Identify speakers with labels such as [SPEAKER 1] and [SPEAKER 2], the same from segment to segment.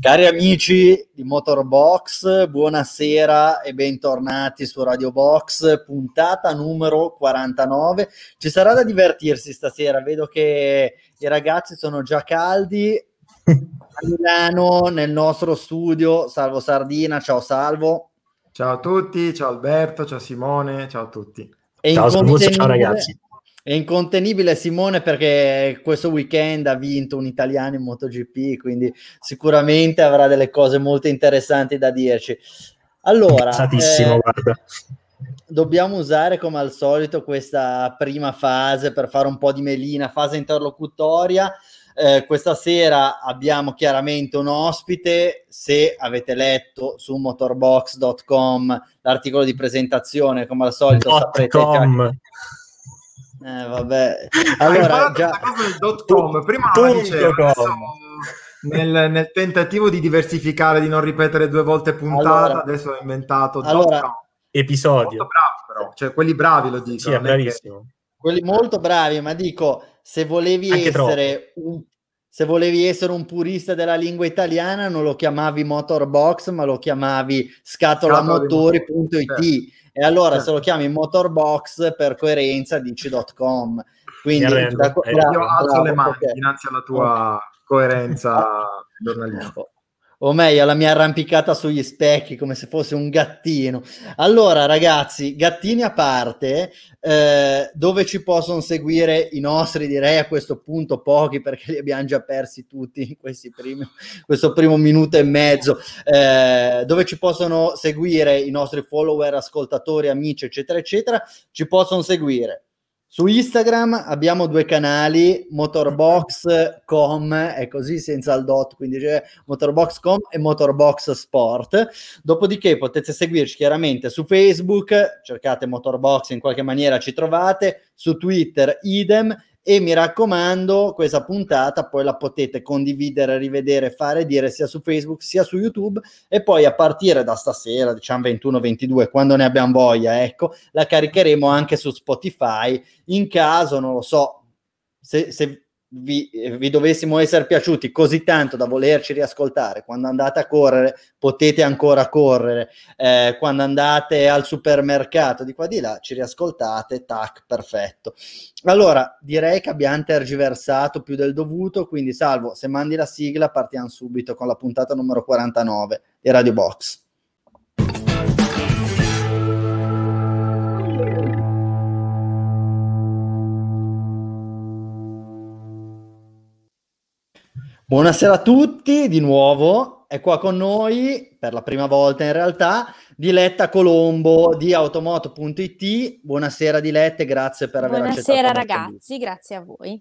[SPEAKER 1] Cari amici di Motorbox, buonasera e bentornati su Radio Box, puntata numero 49. Ci sarà da divertirsi stasera, vedo che i ragazzi sono già caldi. A Milano, nel nostro studio, Salvo Sardina, ciao Salvo.
[SPEAKER 2] Ciao a tutti, ciao Alberto, ciao Simone, ciao a tutti.
[SPEAKER 1] E ciao, ciao ragazzi. È incontenibile Simone perché questo weekend ha vinto un italiano in MotoGP, quindi sicuramente avrà delle cose molto interessanti da dirci. Allora, eh, dobbiamo usare come al solito questa prima fase per fare un po' di melina, fase interlocutoria. Eh, questa sera abbiamo chiaramente un ospite. Se avete letto su motorbox.com l'articolo di presentazione, come al solito, saprete. Com.
[SPEAKER 2] Eh, vabbè. Allora, già... dot com. Prima non la dicevo, nel, nel, tentativo di diversificare, di non ripetere due volte puntata, allora, adesso ho inventato
[SPEAKER 1] allora,
[SPEAKER 3] episodio. Molto
[SPEAKER 2] bravi, però. Cioè, quelli bravi lo dico.
[SPEAKER 3] Sì, è bravissimo. Che...
[SPEAKER 1] Quelli molto bravi, ma dico, se volevi Anche essere un se volevi essere un purista della lingua italiana non lo chiamavi motorbox ma lo chiamavi scatolamotori.it. E allora certo. se lo chiami Motorbox per coerenza dici .com. Quindi
[SPEAKER 2] da, eh, io alzo le mani okay. dinanzi alla tua coerenza giornalistica
[SPEAKER 1] o meglio la mia arrampicata sugli specchi come se fosse un gattino. Allora ragazzi, gattini a parte, eh, dove ci possono seguire i nostri, direi a questo punto pochi perché li abbiamo già persi tutti in questi primi, questo primo minuto e mezzo, eh, dove ci possono seguire i nostri follower, ascoltatori, amici, eccetera, eccetera, ci possono seguire su Instagram abbiamo due canali, motorbox.com, è così senza il dot, quindi c'è motorbox.com e motorbox sport. Dopodiché potete seguirci chiaramente su Facebook, cercate motorbox in qualche maniera ci trovate, su Twitter idem e mi raccomando questa puntata poi la potete condividere, rivedere, fare, dire sia su Facebook sia su YouTube. E poi a partire da stasera, diciamo 21-22, quando ne abbiamo voglia, ecco, la caricheremo anche su Spotify. In caso, non lo so, se, se vi, vi, dovessimo essere piaciuti così tanto da volerci riascoltare quando andate a correre potete ancora correre eh, quando andate al supermercato di qua di là ci riascoltate tac perfetto. Allora direi che abbiamo tergiversato più del dovuto quindi salvo se mandi la sigla partiamo subito con la puntata numero 49 di Radio Box Buonasera a tutti, di nuovo è qua con noi per la prima volta in realtà Diletta Colombo di automoto.it. Buonasera Dilette, grazie per aver
[SPEAKER 4] Buonasera accettato. Buonasera ragazzi, grazie a voi.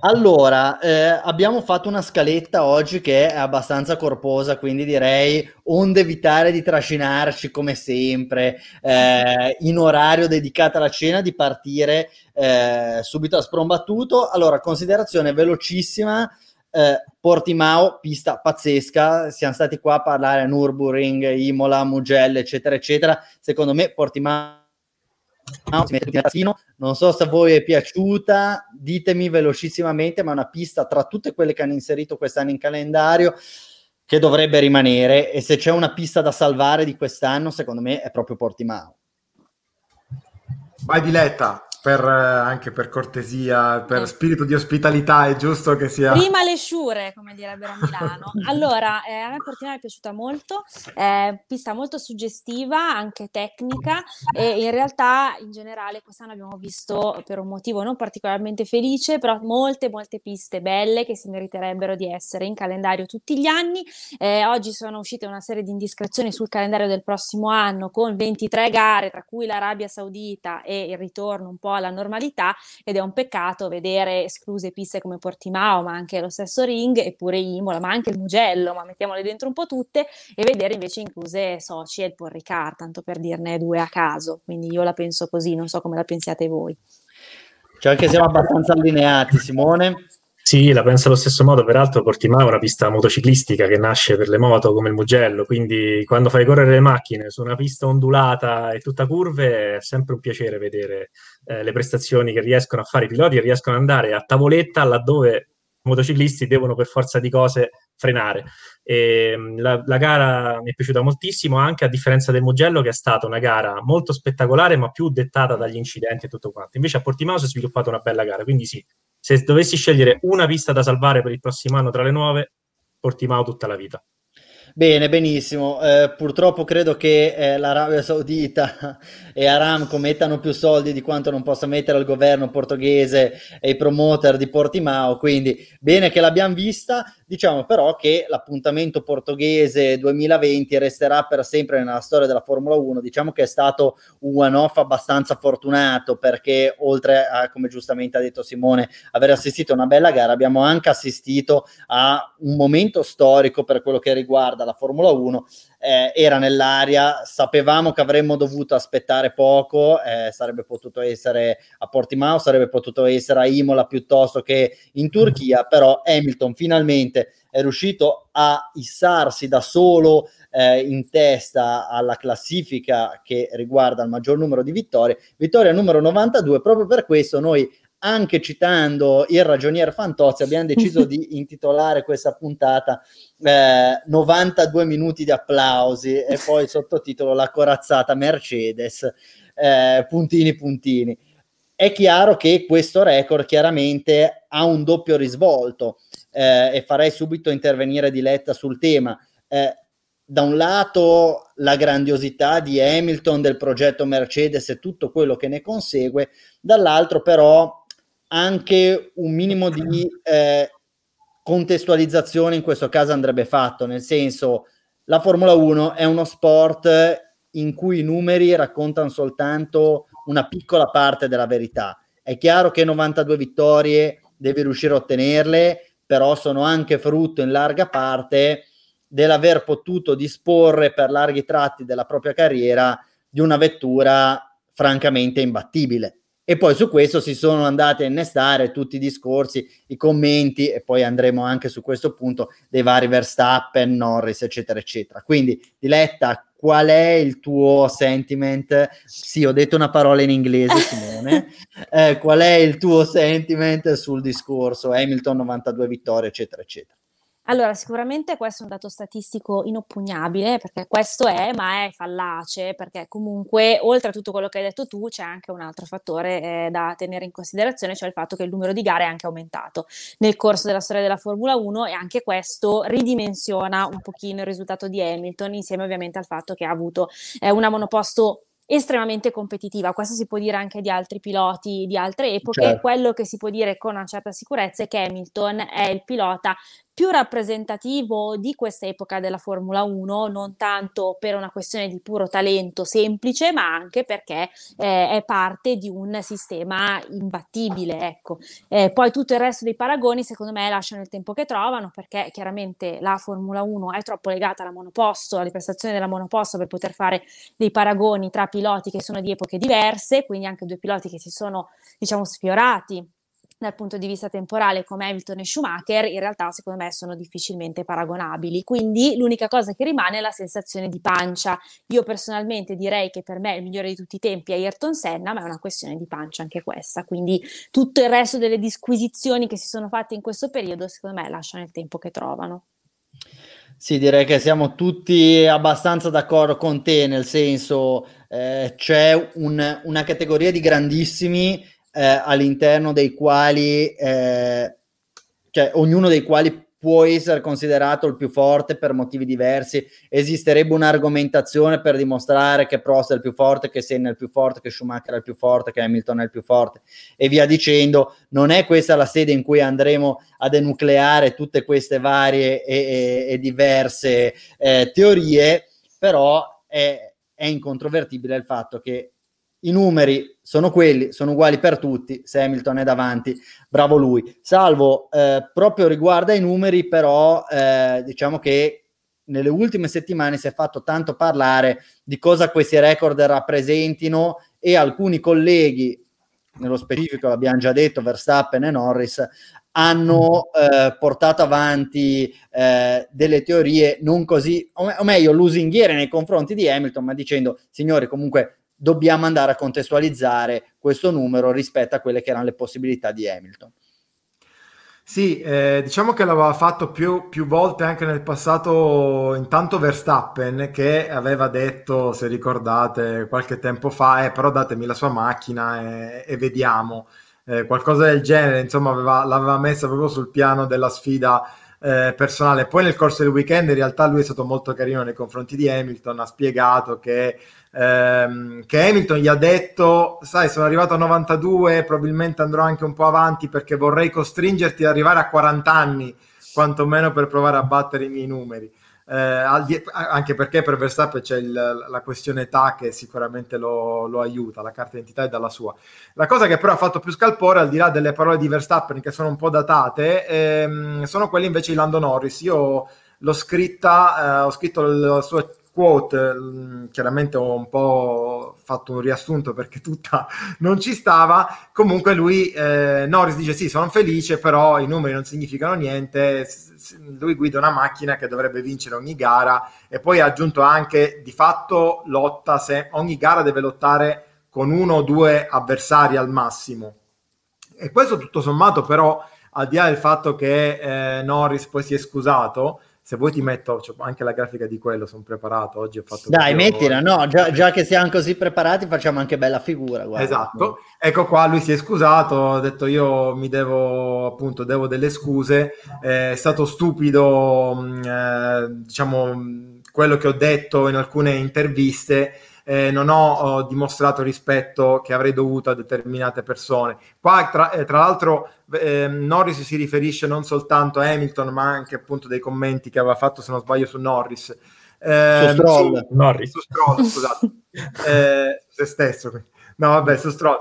[SPEAKER 1] Allora, eh, abbiamo fatto una scaletta oggi che è abbastanza corposa, quindi direi onde evitare di trascinarci come sempre eh, in orario dedicato alla cena, di partire eh, subito a sprombattuto. Allora, considerazione velocissima. Eh, Portimao, pista pazzesca, siamo stati qua a parlare a Nürburgring, Imola, Mugello, eccetera, eccetera. Secondo me Portimao non so se a voi è piaciuta, ditemi velocissimamente, ma è una pista tra tutte quelle che hanno inserito quest'anno in calendario che dovrebbe rimanere. E se c'è una pista da salvare di quest'anno, secondo me è proprio Portimao.
[SPEAKER 2] Vai Diletta per, eh, anche per cortesia, per spirito di ospitalità, è giusto che sia...
[SPEAKER 4] Prima le sciure, come direbbero a Milano. allora, eh, a me Portimao è piaciuta molto, è pista molto suggestiva, anche tecnica e in realtà in generale quest'anno abbiamo visto per un motivo non particolarmente felice, però molte, molte piste belle che si meriterebbero di essere in calendario tutti gli anni. Eh, oggi sono uscite una serie di indiscrezioni sul calendario del prossimo anno con 23 gare, tra cui l'Arabia Saudita e il ritorno un po' alla normalità ed è un peccato vedere escluse piste come Portimao, ma anche lo stesso Ring, eppure Imola, ma anche il Mugello, ma mettiamole dentro un po' tutte, e vedere invece incluse Sochi e il Paul Ricard, tanto per dirne due a caso. Quindi io la penso così, non so come la pensiate voi.
[SPEAKER 1] Cioè che siamo abbastanza allineati, Simone.
[SPEAKER 3] Sì, la penso allo stesso modo, peraltro Portimao è una pista motociclistica che nasce per le moto come il Mugello, quindi quando fai correre le macchine su una pista ondulata e tutta curve è sempre un piacere vedere eh, le prestazioni che riescono a fare i piloti e riescono ad andare a tavoletta laddove i motociclisti devono per forza di cose frenare. E, la, la, gara mi è piaciuta moltissimo, anche a differenza del Mugello, che è stata una gara molto spettacolare, ma più dettata dagli incidenti e tutto quanto. Invece a Portimao si è sviluppata una bella gara, quindi sì, se dovessi scegliere una pista da salvare per il prossimo anno tra le nuove, Portimao tutta la vita.
[SPEAKER 1] Bene, benissimo. Eh, purtroppo credo che eh, l'Arabia Saudita e Aramco mettano più soldi di quanto non possa mettere il governo portoghese e i promoter di Portimao, quindi bene che l'abbiamo vista. Diciamo però che l'appuntamento portoghese 2020 resterà per sempre nella storia della Formula 1. Diciamo che è stato un one-off abbastanza fortunato perché oltre a, come giustamente ha detto Simone, aver assistito a una bella gara, abbiamo anche assistito a un momento storico per quello che riguarda la Formula 1 eh, era nell'aria, sapevamo che avremmo dovuto aspettare poco, eh, sarebbe potuto essere a Portimao, sarebbe potuto essere a Imola piuttosto che in Turchia, però Hamilton finalmente è riuscito a issarsi da solo eh, in testa alla classifica che riguarda il maggior numero di vittorie, vittoria numero 92, proprio per questo noi anche citando il ragionier Fantozzi, abbiamo deciso di intitolare questa puntata eh, 92 minuti di applausi e poi sottotitolo La corazzata Mercedes, eh, puntini puntini. È chiaro che questo record chiaramente ha un doppio risvolto eh, e farei subito intervenire Diletta sul tema. Eh, da un lato la grandiosità di Hamilton del progetto Mercedes e tutto quello che ne consegue, dall'altro però anche un minimo di eh, contestualizzazione in questo caso andrebbe fatto, nel senso la Formula 1 è uno sport in cui i numeri raccontano soltanto una piccola parte della verità. È chiaro che 92 vittorie devi riuscire a ottenerle, però sono anche frutto in larga parte dell'aver potuto disporre per larghi tratti della propria carriera di una vettura francamente imbattibile e poi su questo si sono andati a innestare tutti i discorsi, i commenti e poi andremo anche su questo punto dei vari Verstappen, Norris, eccetera, eccetera. Quindi, Diletta, qual è il tuo sentiment? Sì, ho detto una parola in inglese, Simone. eh, qual è il tuo sentiment sul discorso Hamilton 92 vittorie, eccetera, eccetera?
[SPEAKER 4] Allora, sicuramente questo è un dato statistico inoppugnabile, perché questo è, ma è fallace, perché comunque, oltre a tutto quello che hai detto tu, c'è anche un altro fattore eh, da tenere in considerazione, cioè il fatto che il numero di gare è anche aumentato nel corso della storia della Formula 1 e anche questo ridimensiona un pochino il risultato di Hamilton, insieme ovviamente al fatto che ha avuto eh, una monoposto estremamente competitiva. Questo si può dire anche di altri piloti di altre epoche. Certo. Quello che si può dire con una certa sicurezza è che Hamilton è il pilota più rappresentativo di questa epoca della Formula 1, non tanto per una questione di puro talento semplice, ma anche perché eh, è parte di un sistema imbattibile. Ecco. Eh, poi tutto il resto dei paragoni, secondo me, lasciano il tempo che trovano, perché chiaramente la Formula 1 è troppo legata alla monoposto, alle prestazioni della monoposto per poter fare dei paragoni tra piloti che sono di epoche diverse, quindi anche due piloti che si sono, diciamo, sfiorati dal punto di vista temporale come Hamilton e Schumacher, in realtà secondo me sono difficilmente paragonabili. Quindi l'unica cosa che rimane è la sensazione di pancia. Io personalmente direi che per me il migliore di tutti i tempi è Ayrton Senna, ma è una questione di pancia anche questa. Quindi tutto il resto delle disquisizioni che si sono fatte in questo periodo, secondo me, lasciano il tempo che trovano.
[SPEAKER 1] Sì, direi che siamo tutti abbastanza d'accordo con te, nel senso eh, c'è un, una categoria di grandissimi eh, all'interno dei quali, eh, cioè ognuno dei quali può essere considerato il più forte per motivi diversi. Esisterebbe un'argomentazione per dimostrare che Prost è il più forte, che Senna è il più forte, che Schumacher è il più forte, che Hamilton è il più forte e via dicendo. Non è questa la sede in cui andremo a denucleare tutte queste varie e, e, e diverse eh, teorie, però è, è incontrovertibile il fatto che i numeri sono quelli, sono uguali per tutti, se Hamilton è davanti, bravo lui. Salvo, eh, proprio riguardo ai numeri, però eh, diciamo che nelle ultime settimane si è fatto tanto parlare di cosa questi record rappresentino e alcuni colleghi, nello specifico l'abbiamo già detto, Verstappen e Norris, hanno eh, portato avanti eh, delle teorie non così, o, o meglio, lusinghiere nei confronti di Hamilton, ma dicendo, signori, comunque dobbiamo andare a contestualizzare questo numero rispetto a quelle che erano le possibilità di Hamilton.
[SPEAKER 2] Sì, eh, diciamo che l'aveva fatto più, più, volte anche nel passato, intanto Verstappen, che aveva detto, se ricordate, qualche tempo fa, eh, però datemi la sua macchina e, e vediamo. Eh, qualcosa del genere, insomma, aveva, l'aveva messa proprio sul piano della sfida eh, personale. Poi nel corso del weekend in realtà lui è stato molto carino nei confronti di Hamilton, ha spiegato che ehm, che Hamilton gli ha detto, sai, sono arrivato a 92, probabilmente andrò anche un po' avanti perché vorrei costringerti ad arrivare a 40 anni, quantomeno per provare a battere i miei numeri. Eh, anche perché per Verstappen c'è il, la questione età che sicuramente lo, lo, aiuta, la carta d'identità è dalla sua. La cosa che però ha fatto più scalpore, al di là delle parole di Verstappen che sono un po' datate, ehm, sono quelle invece di Lando Norris. Io l'ho scritta, eh, ho scritto la sua quote, mm, chiaramente ho un po' fatto un riassunto perché tutta non ci stava, comunque lui, eh, Norris dice sì, sono felice, però i numeri non significano niente, lui guida una macchina che dovrebbe vincere ogni gara. E poi ha aggiunto anche di fatto lotta, se ogni gara deve lottare con uno o due avversari al massimo. E questo tutto sommato però, al di là del fatto che eh, Norris poi si è scusato, se vuoi ti metto cioè, anche la grafica di quello, sono preparato, oggi ho fatto...
[SPEAKER 1] Dai, mettila, no, già, già, che siamo così preparati facciamo anche bella figura. Guarda.
[SPEAKER 2] Esatto, ecco qua, lui si è scusato, ha detto io mi devo, appunto, devo delle scuse, è stato stupido, mm, eh, diciamo, quello che ho detto in alcune interviste, eh, non ho, ho, dimostrato rispetto che avrei dovuto a determinate persone. Qua, tra, eh, tra l'altro, eh, Norris si riferisce non soltanto a Hamilton, ma anche appunto dei commenti che aveva fatto, se non sbaglio, su Norris.
[SPEAKER 1] Eh, su Stroll. Su,
[SPEAKER 2] Norris. Su Stroll, scusate. eh, se stesso. No, vabbè, su Stroll.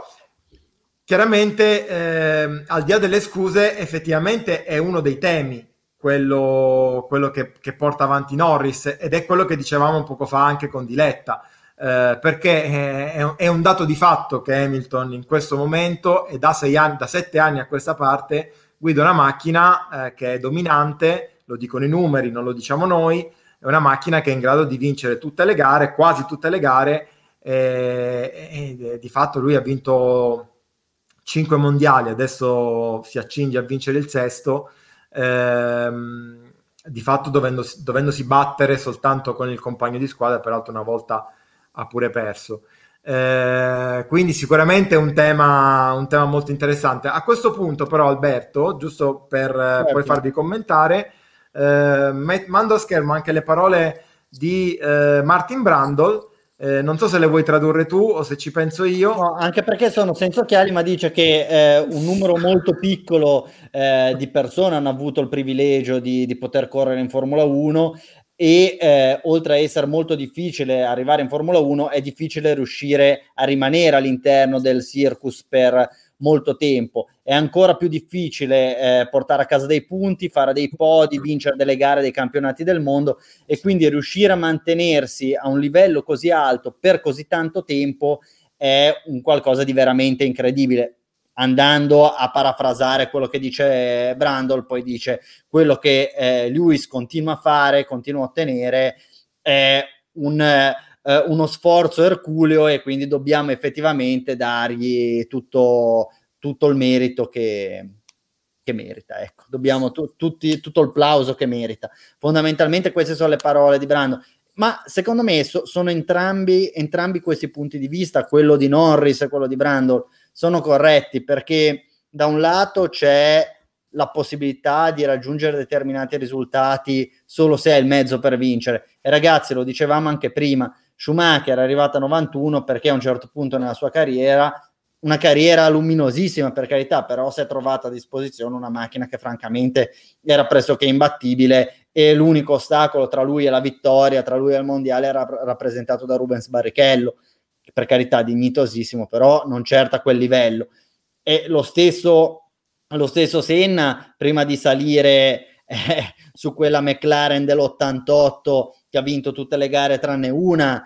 [SPEAKER 2] Chiaramente, eh, al di là delle scuse, effettivamente è uno dei temi quello, quello che, che, porta avanti Norris ed è quello che dicevamo poco fa anche con Diletta. Eh, perché è, è, un dato di fatto che Hamilton in questo momento e da, anni, da sette anni a questa parte guida una macchina eh, che è dominante, lo dicono i numeri, non lo diciamo noi, è una macchina che è in grado di vincere tutte le gare, quasi tutte le gare, e, e, e di fatto lui ha vinto cinque mondiali, adesso si accinge a vincere il sesto, ehm, di fatto dovendosi, dovendosi battere soltanto con il compagno di squadra, peraltro una volta ha pure perso. Eh, quindi sicuramente è un tema, un tema molto interessante. A questo punto però Alberto, giusto per eh, certo. poi farvi commentare, eh, mando a schermo anche le parole di eh, Martin Brandol. Eh, non so se le vuoi tradurre tu o se ci penso io.
[SPEAKER 1] No, anche perché sono senza occhiali, ma dice che eh, un numero molto piccolo di persone hanno avuto il privilegio di, di poter correre in Formula 1 e eh, oltre a essere molto difficile arrivare in Formula 1, è difficile riuscire a rimanere all'interno del circus per molto tempo. È ancora più difficile eh, portare a casa dei punti, fare dei podi, vincere delle gare dei campionati del mondo e quindi riuscire a mantenersi a un livello così alto per così tanto tempo è un qualcosa di veramente incredibile andando a parafrasare quello che dice Brandol, poi dice quello che eh, Lewis continua a fare, continua a ottenere, è un, eh, uno sforzo erculeo e quindi dobbiamo effettivamente dargli tutto, tutto il merito che, che merita. Ecco, dobbiamo tu, tutti, tutto il plauso che merita. Fondamentalmente queste sono le parole di Brandon. Ma secondo me so, sono entrambi, entrambi questi punti di vista, quello di Norris e quello di Brandon, sono corretti perché da un lato c'è la possibilità di raggiungere determinati risultati solo se è il mezzo per vincere. E ragazzi, lo dicevamo anche prima, Schumacher è arrivato a 91 perché a un certo punto nella sua carriera, una carriera luminosissima per carità, però si è trovata a disposizione una macchina che francamente era pressoché imbattibile e l'unico ostacolo tra lui e la vittoria, tra lui e il mondiale era rappresentato da Rubens Barrichello per carità dignitosissimo, però non certo a quel livello. E lo stesso, lo stesso Senna, prima di salire eh, su quella McLaren dell'88 che ha vinto tutte le gare tranne una,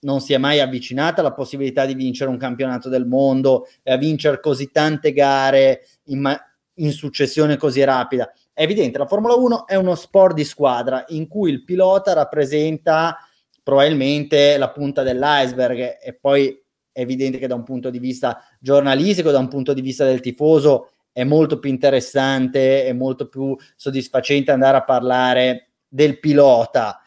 [SPEAKER 1] non si è mai avvicinata alla possibilità di vincere un campionato del mondo e a vincere così tante gare in, ma- in successione così rapida. È evidente, la Formula 1 è uno sport di squadra in cui il pilota rappresenta probabilmente la punta dell'iceberg e poi è evidente che da un punto di vista giornalistico, da un punto di vista del tifoso, è molto più interessante, è molto più soddisfacente andare a parlare del pilota.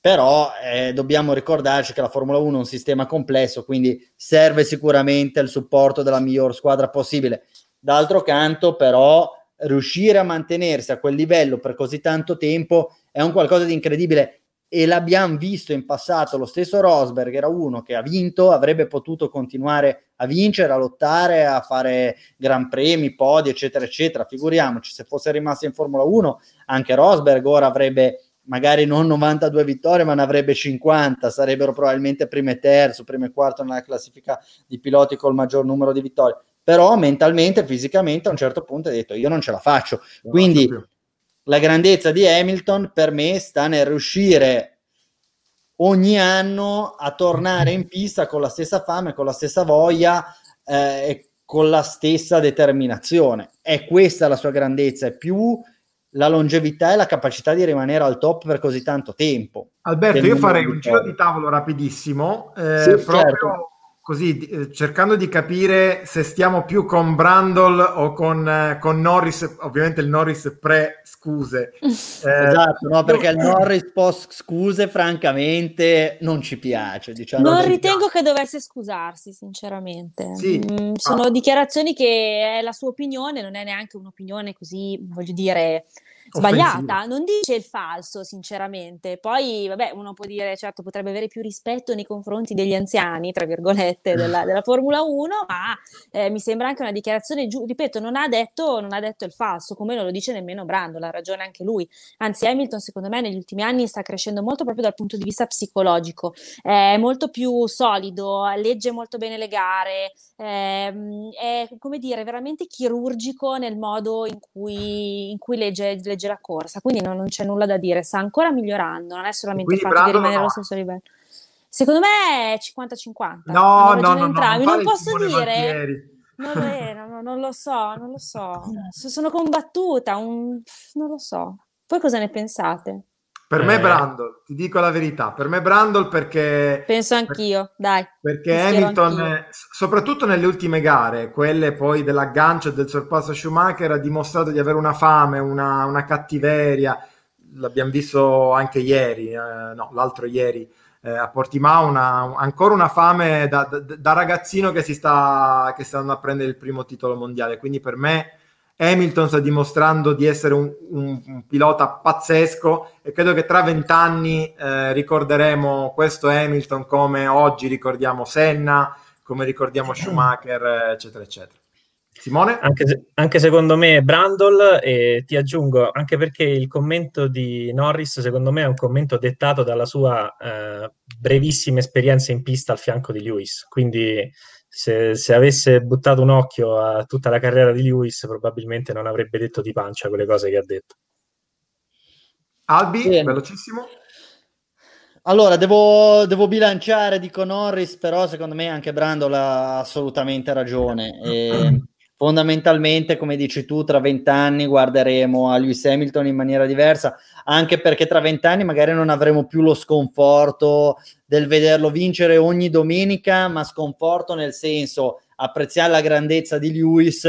[SPEAKER 1] Però eh, dobbiamo ricordarci che la Formula 1 è un sistema complesso, quindi serve sicuramente il supporto della miglior squadra possibile. D'altro canto, però, riuscire a mantenersi a quel livello per così tanto tempo è un qualcosa di incredibile e l'abbiamo visto in passato, lo stesso Rosberg era uno che ha vinto, avrebbe potuto continuare a vincere, a lottare, a fare gran premi, podi, eccetera, eccetera. Figuriamoci, se fosse rimasto in Formula 1, anche Rosberg ora avrebbe magari non 92 vittorie, ma ne avrebbe 50, sarebbero probabilmente primo e terzo, primo e quarto nella classifica di piloti col maggior numero di vittorie. Però mentalmente, fisicamente, a un certo punto ha detto io non ce la faccio. Quindi la grandezza di Hamilton per me sta nel riuscire ogni anno a tornare in pista con la stessa fame, con la stessa voglia eh, e con la stessa determinazione. È questa la sua grandezza, è più la longevità e la capacità di rimanere al top per così tanto tempo.
[SPEAKER 2] Alberto, io farei un giro di tavolo rapidissimo, eh, sì, proprio certo così eh, cercando di capire se stiamo più con Brandol o con, eh, con Norris, ovviamente il Norris pre scuse.
[SPEAKER 1] Eh, esatto, no, perché il Norris post scuse francamente non ci piace. Diciamo.
[SPEAKER 4] Non ritengo piace. che dovesse scusarsi, sinceramente. Sì. Mm, sono ah. dichiarazioni che è la sua opinione, non è neanche un'opinione così, voglio dire sbagliata, Offensiva. non dice il falso, sinceramente. Poi, vabbè, uno può dire, certo, potrebbe avere più rispetto nei confronti degli anziani, tra virgolette, della, della Formula 1, ma eh, mi sembra anche una dichiarazione giusta. Ripeto, non ha, detto, non ha detto il falso, come non lo dice nemmeno Brando, ha ragione anche lui. Anzi, Hamilton, secondo me, negli ultimi anni sta crescendo molto proprio dal punto di vista psicologico. È molto più solido, legge molto bene le gare, ehm, è, come dire, veramente chirurgico nel modo in cui, in cui legge, legge legge la corsa, quindi non, non c'è nulla da dire, sta ancora migliorando, non è solamente il fatto di rimanere allo stesso livello. Secondo me è 50-50.
[SPEAKER 2] No, no, no,
[SPEAKER 4] entrambi. no, non posso dire. Non lo, è, no, non lo so, non lo so. Sono combattuta, un... non lo so. Voi cosa ne pensate?
[SPEAKER 2] Per eh. me Brandol, ti dico la verità, per me Brandol perché...
[SPEAKER 4] Penso anch'io, dai.
[SPEAKER 2] Perché Hamilton, anch'io. soprattutto nelle ultime gare, quelle poi dell'aggancio e del sorpasso Schumacher, ha dimostrato di avere una fame, una, una cattiveria, l'abbiamo visto anche ieri, eh, no, l'altro ieri, eh, a Portimao, una, ancora una fame da, da, da ragazzino che si sta, che sta andando a prendere il primo titolo mondiale, quindi per me Hamilton sta dimostrando di essere un, un, un pilota pazzesco e credo che tra vent'anni eh, ricorderemo questo Hamilton come oggi ricordiamo Senna, come ricordiamo Schumacher, eccetera, eccetera. Simone?
[SPEAKER 3] Anche, anche secondo me Brandol e ti aggiungo anche perché il commento di Norris secondo me è un commento dettato dalla sua eh, brevissima esperienza in pista al fianco di Lewis, quindi se, se, avesse buttato un occhio a tutta la carriera di Lewis, probabilmente non avrebbe detto di pancia quelle cose che ha detto.
[SPEAKER 2] Albi, Bene. velocissimo.
[SPEAKER 1] Allora, devo, devo, bilanciare, dico Norris, però secondo me anche Brando ha assolutamente ragione. E fondamentalmente, come dici tu, tra vent'anni guarderemo a Lewis Hamilton in maniera diversa, anche perché tra vent'anni magari non avremo più lo sconforto del vederlo vincere ogni domenica, ma sconforto nel senso apprezzare la grandezza di Lewis,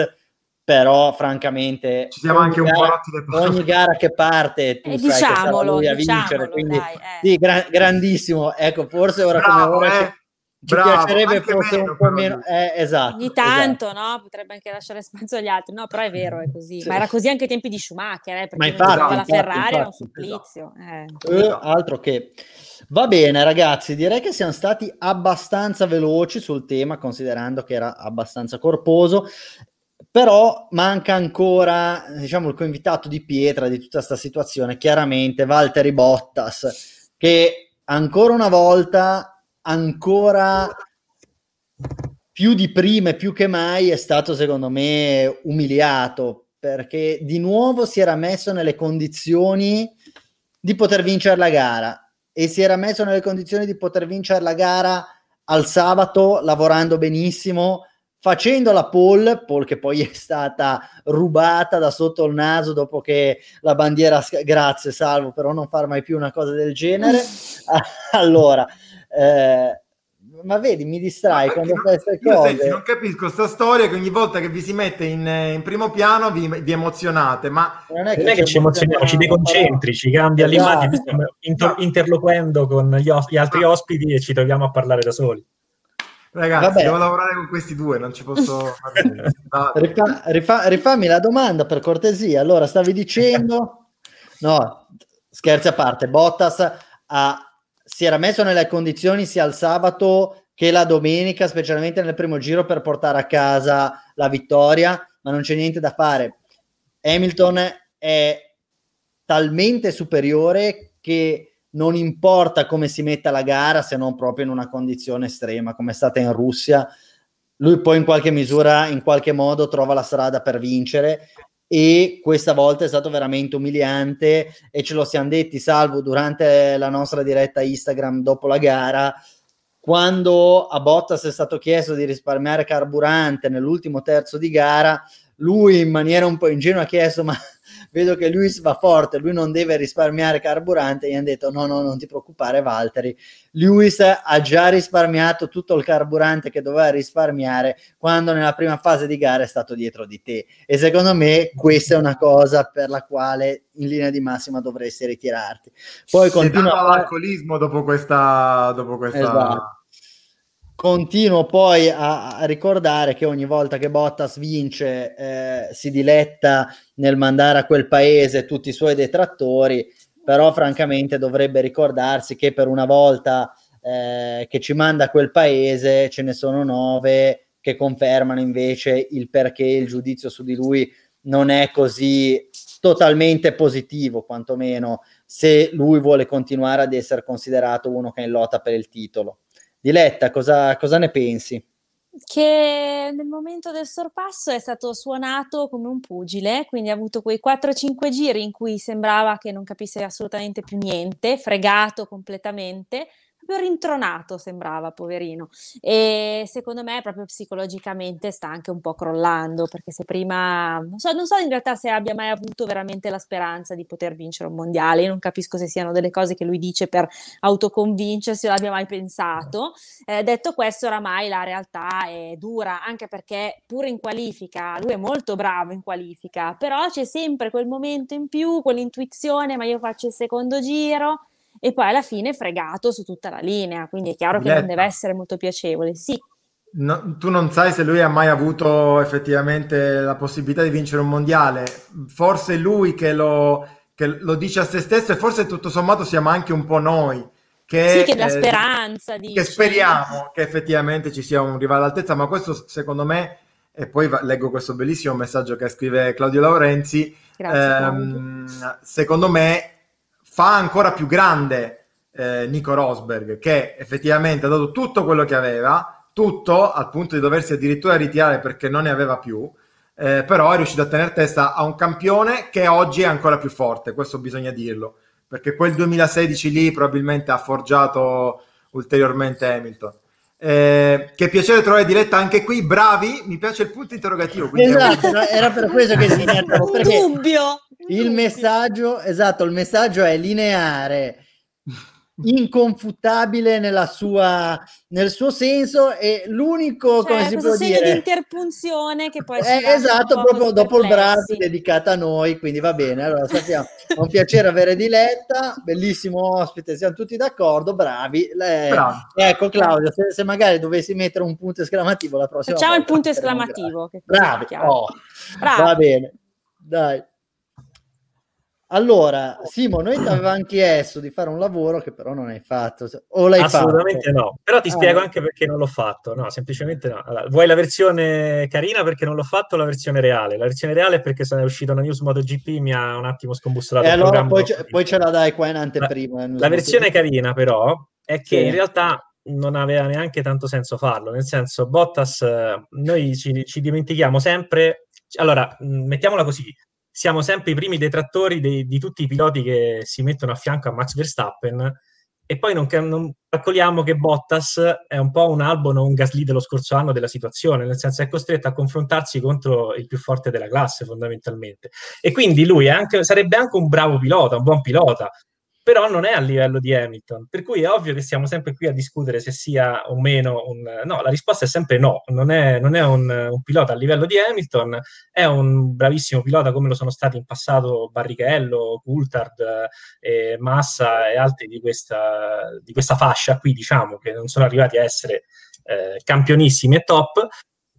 [SPEAKER 1] però francamente
[SPEAKER 2] ci siamo anche gara,
[SPEAKER 1] un po' ogni gara che parte tu eh, sai diciamolo, che sarà lui a vincere quindi dai, eh. sì, gra- grandissimo ecco forse ora Bravo, come ora eh. Ci Bravo, piacerebbe forse meno, un po' meno, eh, esatto.
[SPEAKER 4] Ogni tanto, esatto. no? Potrebbe anche lasciare spazio agli altri. No, però è vero, è così. Sì. Ma era così anche ai tempi di Schumacher, eh, perché Ma infatti, infatti, la Ferrari infatti, era un supplizio.
[SPEAKER 1] Esatto. Eh. Eh, altro che... Va bene, ragazzi, direi che siamo stati abbastanza veloci sul tema, considerando che era abbastanza corposo. Però manca ancora, diciamo, il coinvitato di pietra di tutta questa situazione, chiaramente Valtteri Bottas, che ancora una volta ancora più di prima e più che mai è stato secondo me umiliato perché di nuovo si era messo nelle condizioni di poter vincere la gara e si era messo nelle condizioni di poter vincere la gara al sabato lavorando benissimo facendo la pole, pole che poi è stata rubata da sotto il naso dopo che la bandiera, grazie Salvo, però non far mai più una cosa del genere. allora, eh, ma vedi, mi distrai quando fai queste cose.
[SPEAKER 2] Senti, non capisco sta storia che ogni volta che vi si mette in, in primo piano vi, vi, emozionate, ma
[SPEAKER 3] non è che, non è che ci emozioniamo, ci deconcentri, ci cambia esatto. l'immagine, stiamo inter- interloquendo con gli, os- gli altri ospiti e ci troviamo a parlare da soli.
[SPEAKER 2] Ragazzi, Vabbè. devo lavorare con questi due, non ci posso...
[SPEAKER 1] Rifa, rifa, rifammi la domanda per cortesia. Allora, stavi dicendo... No, scherzi a parte, Bottas ha, si era messo nelle condizioni sia il sabato che la domenica, specialmente nel primo giro, per portare a casa la vittoria, ma non c'è niente da fare. Hamilton è talmente superiore che non importa come si metta la gara se non proprio in una condizione estrema come è stata in Russia, lui poi in qualche misura, in qualche modo trova la strada per vincere e questa volta è stato veramente umiliante e ce lo siamo detti salvo durante la nostra diretta Instagram dopo la gara quando a Bottas è stato chiesto di risparmiare carburante nell'ultimo terzo di gara lui in maniera un po' ingenua ha chiesto ma vedo che Luis va forte, lui non deve risparmiare carburante, gli hanno detto no, no, non ti preoccupare Valtteri, Luis ha già risparmiato tutto il carburante che doveva risparmiare quando nella prima fase di gara è stato dietro di te. E secondo me questa è una cosa per la quale in linea di massima dovresti ritirarti. Poi continua
[SPEAKER 2] l'alcolismo dopo questa, dopo questa... Esatto.
[SPEAKER 1] Continuo poi a, a, ricordare che ogni volta che Bottas vince eh, si diletta nel mandare a quel paese tutti i suoi detrattori, però francamente dovrebbe ricordarsi che per una volta eh, che ci manda a quel paese ce ne sono nove che confermano invece il perché il giudizio su di lui non è così totalmente positivo, quantomeno se lui vuole continuare ad essere considerato uno che è in lotta per il titolo. Diletta, cosa, cosa ne pensi?
[SPEAKER 4] Che nel momento del sorpasso è stato suonato come un pugile, quindi ha avuto quei 4-5 giri in cui sembrava che non capisse assolutamente più niente, fregato completamente, proprio rintronato sembrava, poverino. E secondo me proprio psicologicamente sta anche un po' crollando, perché se prima, non so, non so in realtà se abbia mai avuto veramente la speranza di poter vincere un mondiale, io non capisco se siano delle cose che lui dice per autoconvincersi o l'abbia mai pensato. Eh, detto questo, oramai la realtà è dura, anche perché pure in qualifica, lui è molto bravo in qualifica, però c'è sempre quel momento in più, quell'intuizione, ma io faccio il secondo giro e poi alla fine fregato su tutta la linea, quindi è chiaro che Letta. non deve essere molto piacevole, sì.
[SPEAKER 2] No, tu non sai se lui ha mai avuto effettivamente la possibilità di vincere un mondiale, forse lui che lo, che lo dice a se stesso e forse tutto sommato siamo anche un po' noi. Che,
[SPEAKER 4] sì, che dà eh, speranza.
[SPEAKER 2] Dice. Che speriamo che effettivamente ci sia un rivale all'altezza, ma questo secondo me, e poi va, leggo questo bellissimo messaggio che scrive Claudio Laurenzi, Grazie, ehm, secondo me fa ancora più grande eh, Nico Rosberg, che effettivamente ha dato tutto quello che aveva, tutto al punto di doversi addirittura ritirare perché non ne aveva più, eh, però è riuscito a tenere testa a un campione che oggi è ancora più forte, questo bisogna dirlo, perché quel 2016 lì probabilmente ha forgiato ulteriormente Hamilton. Eh, che piacere trovare diretta anche qui, bravi, mi piace il punto interrogativo.
[SPEAKER 1] Esatto, era per questo che si
[SPEAKER 4] perché dubbio.
[SPEAKER 1] Il messaggio, esatto, il messaggio è lineare, inconfutabile nella sua, nel suo senso e l'unico, cioè, come si può
[SPEAKER 4] segno dire... di interpunzione che poi...
[SPEAKER 1] Eh, esatto, proprio dopo il bravo dedicato a noi, quindi va bene, allora sappiamo, è un piacere avere Diletta, bellissimo ospite, siamo tutti d'accordo, bravi. Le... Ecco Claudio, se, se, magari dovessi mettere un punto esclamativo la prossima
[SPEAKER 4] Facciamo volta, il punto esclamativo.
[SPEAKER 1] Bravi, oh, va bene, dai. Allora, Simo, noi ti avevamo chiesto di fare un lavoro che però non hai fatto. O l'hai
[SPEAKER 3] Assolutamente fatto? no. Però ti ah. spiego anche perché non l'ho fatto. No, semplicemente no. Allora, vuoi la versione carina perché non l'ho fatto o la versione reale? La versione reale è perché è uscita una news MotoGP mi ha un attimo scombussolato.
[SPEAKER 1] E allora poi, ce, poi ce la dai qua in anteprima.
[SPEAKER 3] La, la versione carina però è che sì. in realtà non aveva neanche tanto senso farlo. Nel senso, Bottas, noi ci, ci dimentichiamo sempre... Allora, mettiamola così siamo sempre i primi detrattori dei, di tutti i piloti che si mettono a fianco a Max Verstappen e poi non, non, calcoliamo che Bottas è un po' un Albon o un Gasly dello scorso anno della situazione, nel senso è costretto a confrontarsi contro il più forte della classe fondamentalmente. E quindi lui anche, sarebbe anche un bravo pilota, un buon pilota, però non è a livello di Hamilton, per cui è ovvio che siamo sempre qui a discutere se sia o meno un... No, la risposta è sempre no, non è, non è un, un, pilota a livello di Hamilton, è un bravissimo pilota come lo sono stati in passato Barrichello, Coulthard, eh, Massa e altri di questa, di questa fascia qui, diciamo, che non sono arrivati a essere eh, campionissimi e top,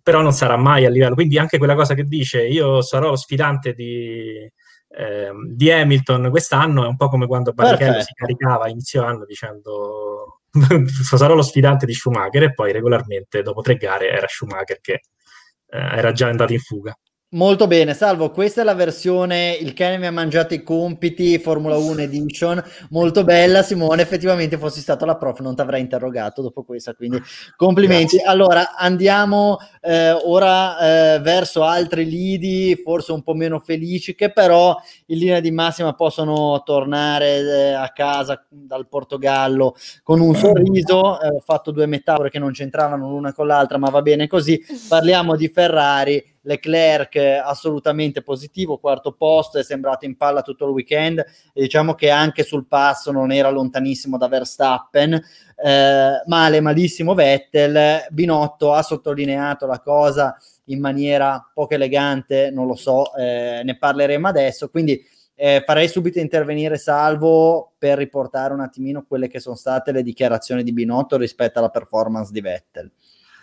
[SPEAKER 3] però non sarà mai a livello. Quindi anche quella cosa che dice io sarò lo sfidante di eh, di Hamilton quest'anno è un po' come quando Barrichello si caricava inizio anno dicendo sarò lo sfidante di Schumacher e poi regolarmente dopo tre gare era Schumacher che eh, era già andato in fuga.
[SPEAKER 1] Molto bene, Salvo, questa è la versione Il cane mi ha mangiato i compiti Formula 1 Edition, molto bella Simone, effettivamente fossi stato la prof non ti avrei interrogato dopo questa, quindi complimenti. Grazie. Allora andiamo eh, ora eh, verso altri lidi, forse un po' meno felici, che però in linea di massima possono tornare eh, a casa dal Portogallo con un sorriso, eh, ho fatto due metafore che non c'entravano l'una con l'altra, ma va bene così, parliamo di Ferrari Leclerc assolutamente positivo, quarto posto, è sembrato in palla tutto il weekend. E diciamo che anche sul passo non era lontanissimo da Verstappen, eh, male, malissimo Vettel, Binotto ha sottolineato la cosa in maniera poco elegante, non lo so, eh, ne parleremo adesso, quindi eh, farei subito intervenire Salvo per riportare un attimino quelle che sono state le dichiarazioni di Binotto rispetto alla performance di Vettel.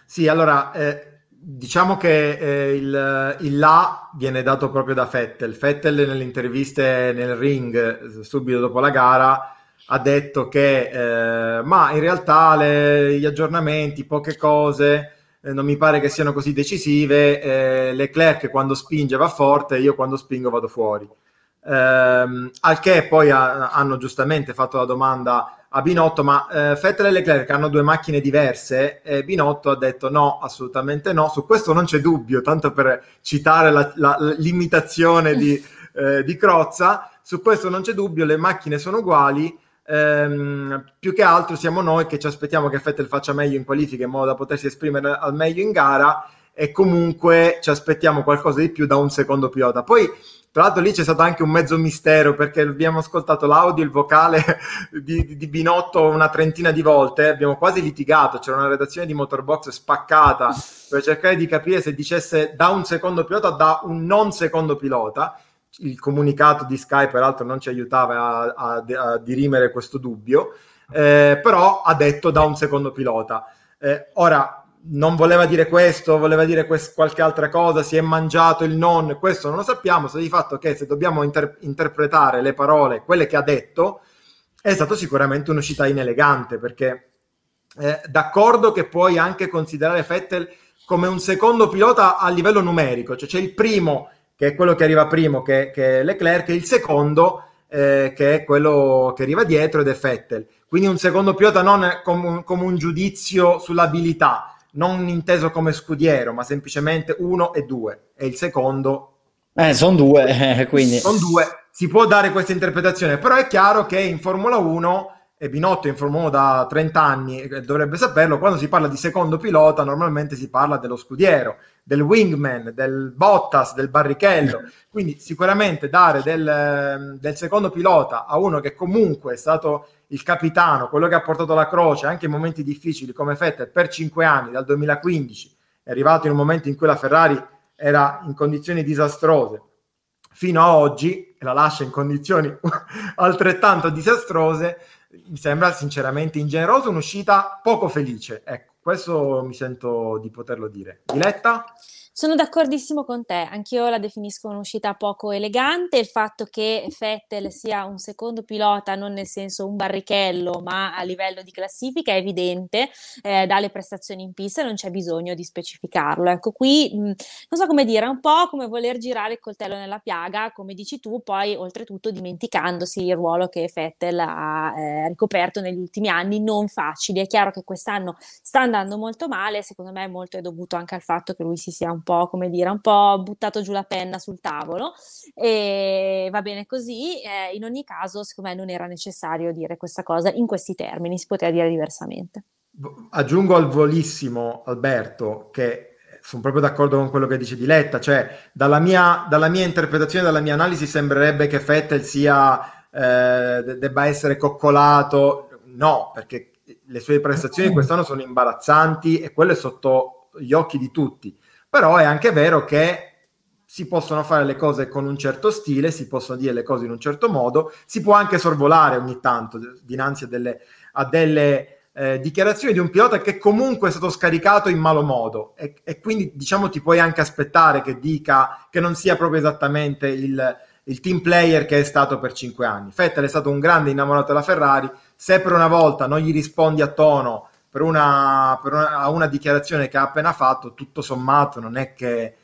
[SPEAKER 2] Sì, allora eh, Diciamo che eh, il, il, là viene dato proprio da Fettel. Fettel nelle interviste nel ring subito dopo la gara ha detto che eh, ma in realtà le, gli aggiornamenti, poche cose, eh, non mi pare che siano così decisive. Eh, Leclerc quando spinge va forte, io quando spingo vado fuori. Ehm, al che poi ha, hanno giustamente fatto la domanda a Binotto, ma eh, Vettel e Leclerc hanno due macchine diverse? E Binotto ha detto no, assolutamente no, su questo non c'è dubbio, tanto per citare la, la, l'imitazione di, eh, di Crozza, su questo non c'è dubbio, le macchine sono uguali, ehm, più che altro siamo noi che ci aspettiamo che Vettel faccia meglio in qualifica in modo da potersi esprimere al meglio in gara e comunque ci aspettiamo qualcosa di più da un secondo pilota. Poi tra l'altro lì c'è stato anche un mezzo mistero perché abbiamo ascoltato l'audio, il vocale di, di, Binotto una trentina di volte, abbiamo quasi litigato, c'era una redazione di Motorbox spaccata per cercare di capire se dicesse da un secondo pilota o da un non secondo pilota. Il comunicato di Sky peraltro non ci aiutava a, a, a dirimere questo dubbio, eh, però ha detto da un secondo pilota. Eh, ora, non voleva dire questo, voleva dire quest- qualche altra cosa, si è mangiato il non, questo non lo sappiamo, sta di fatto che se dobbiamo inter- interpretare le parole, quelle che ha detto, è stata sicuramente un'uscita inelegante, perché eh, d'accordo che puoi anche considerare Vettel come un secondo pilota a livello numerico, cioè c'è il primo, che è quello che arriva primo, che, che è Leclerc, e il secondo, eh, che è quello che arriva dietro ed è Vettel. Quindi un secondo pilota non come, come un giudizio sull'abilità, non inteso come scudiero, ma semplicemente uno e due, e il secondo...
[SPEAKER 1] Eh, sono due, eh, quindi...
[SPEAKER 2] Sono due, si può dare questa interpretazione, però è chiaro che in Formula 1, e Binotto in Formula 1 da 30 anni dovrebbe saperlo, quando si parla di secondo pilota normalmente si parla dello scudiero, del wingman, del Bottas, del Barrichello, quindi sicuramente dare del, del secondo pilota a uno che comunque è stato il capitano, quello che ha portato la croce anche in momenti difficili come Vettel per cinque anni, dal 2015, è arrivato in un momento in cui la Ferrari era in condizioni disastrose, fino a oggi, e la lascia in condizioni altrettanto disastrose, mi sembra sinceramente ingeneroso, un'uscita poco felice. Ecco, questo mi sento di poterlo dire. Diletta?
[SPEAKER 4] Sono d'accordissimo con te, anch'io la definisco un'uscita poco elegante, il fatto che Vettel sia un secondo pilota, non nel senso un barrichello, ma a livello di classifica è evidente, eh, dalle prestazioni in pista non c'è bisogno di specificarlo. Ecco, qui mh, non so come dire, è un po' come voler girare il coltello nella piaga, come dici tu, poi oltretutto dimenticandosi il ruolo che Vettel ha eh, ricoperto negli ultimi anni, non facili. È chiaro che quest'anno sta andando molto male, secondo me molto è dovuto anche al fatto che lui si sia un un po', come dire, un po' buttato giù la penna sul tavolo e va bene così. Eh, in ogni caso, secondo me non era necessario dire questa cosa in questi termini, si poteva dire diversamente.
[SPEAKER 2] Aggiungo al volissimo, Alberto, che sono proprio d'accordo con quello che dice Diletta, cioè dalla mia, dalla mia interpretazione, dalla mia analisi sembrerebbe che Fettel sia eh, debba essere coccolato, no, perché le sue prestazioni quest'anno sono imbarazzanti e quello è sotto gli occhi di tutti. Però è anche vero che si possono fare le cose con un certo stile, si possono dire le cose in un certo modo, si può anche sorvolare ogni tanto dinanzi a delle, a delle eh, dichiarazioni di un pilota che comunque è stato scaricato in malo modo e, e, quindi diciamo ti puoi anche aspettare che dica che non sia proprio esattamente il, il team player che è stato per cinque anni. Vettel è stato un grande innamorato della Ferrari, se per una volta non gli rispondi a tono per una, per una, una dichiarazione che ha appena fatto, tutto sommato non è che eh,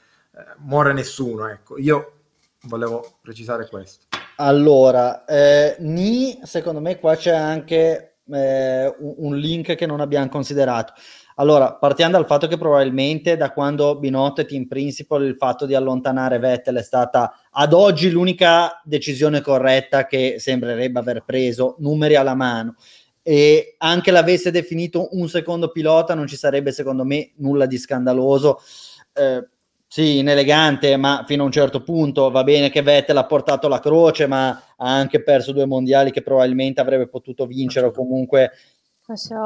[SPEAKER 2] muore nessuno. Ecco, io volevo precisare questo.
[SPEAKER 1] Allora, eh, Ni, secondo me qua c'è anche eh, un, link che non abbiamo considerato. Allora, partiamo dal fatto che probabilmente da quando Binotto e Team Principal il fatto di allontanare Vettel è stata ad oggi l'unica decisione corretta che sembrerebbe aver preso, numeri alla mano. E anche l'avesse definito un secondo pilota non ci sarebbe secondo me nulla di scandaloso. Eh, sì, inelegante, ma fino a un certo punto va bene che Vettel ha portato la croce, ma ha anche perso due mondiali che probabilmente avrebbe potuto vincere o comunque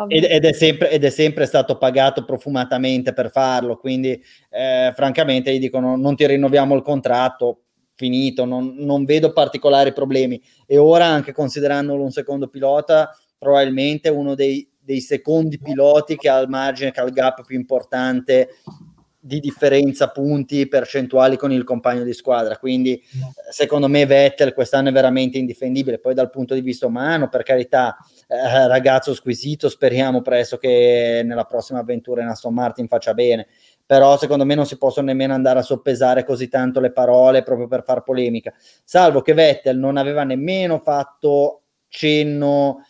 [SPEAKER 1] ed, ed, è sempre, ed, è sempre, stato pagato profumatamente per farlo. Quindi, eh, francamente, gli dicono: non ti rinnoviamo il contratto, finito, non, non, vedo particolari problemi. E ora, anche considerandolo un secondo pilota, probabilmente uno dei, dei secondi piloti che ha il margine, che ha il gap più importante di differenza punti percentuali con il compagno di squadra. Quindi, secondo me, Vettel quest'anno è veramente indifendibile. Poi, dal punto di vista umano, per carità, eh, ragazzo squisito, speriamo presto che nella prossima avventura in Aston Martin faccia bene. Però, secondo me, non si possono nemmeno andare a soppesare così tanto le parole proprio per far polemica. Salvo che Vettel non aveva nemmeno fatto cenno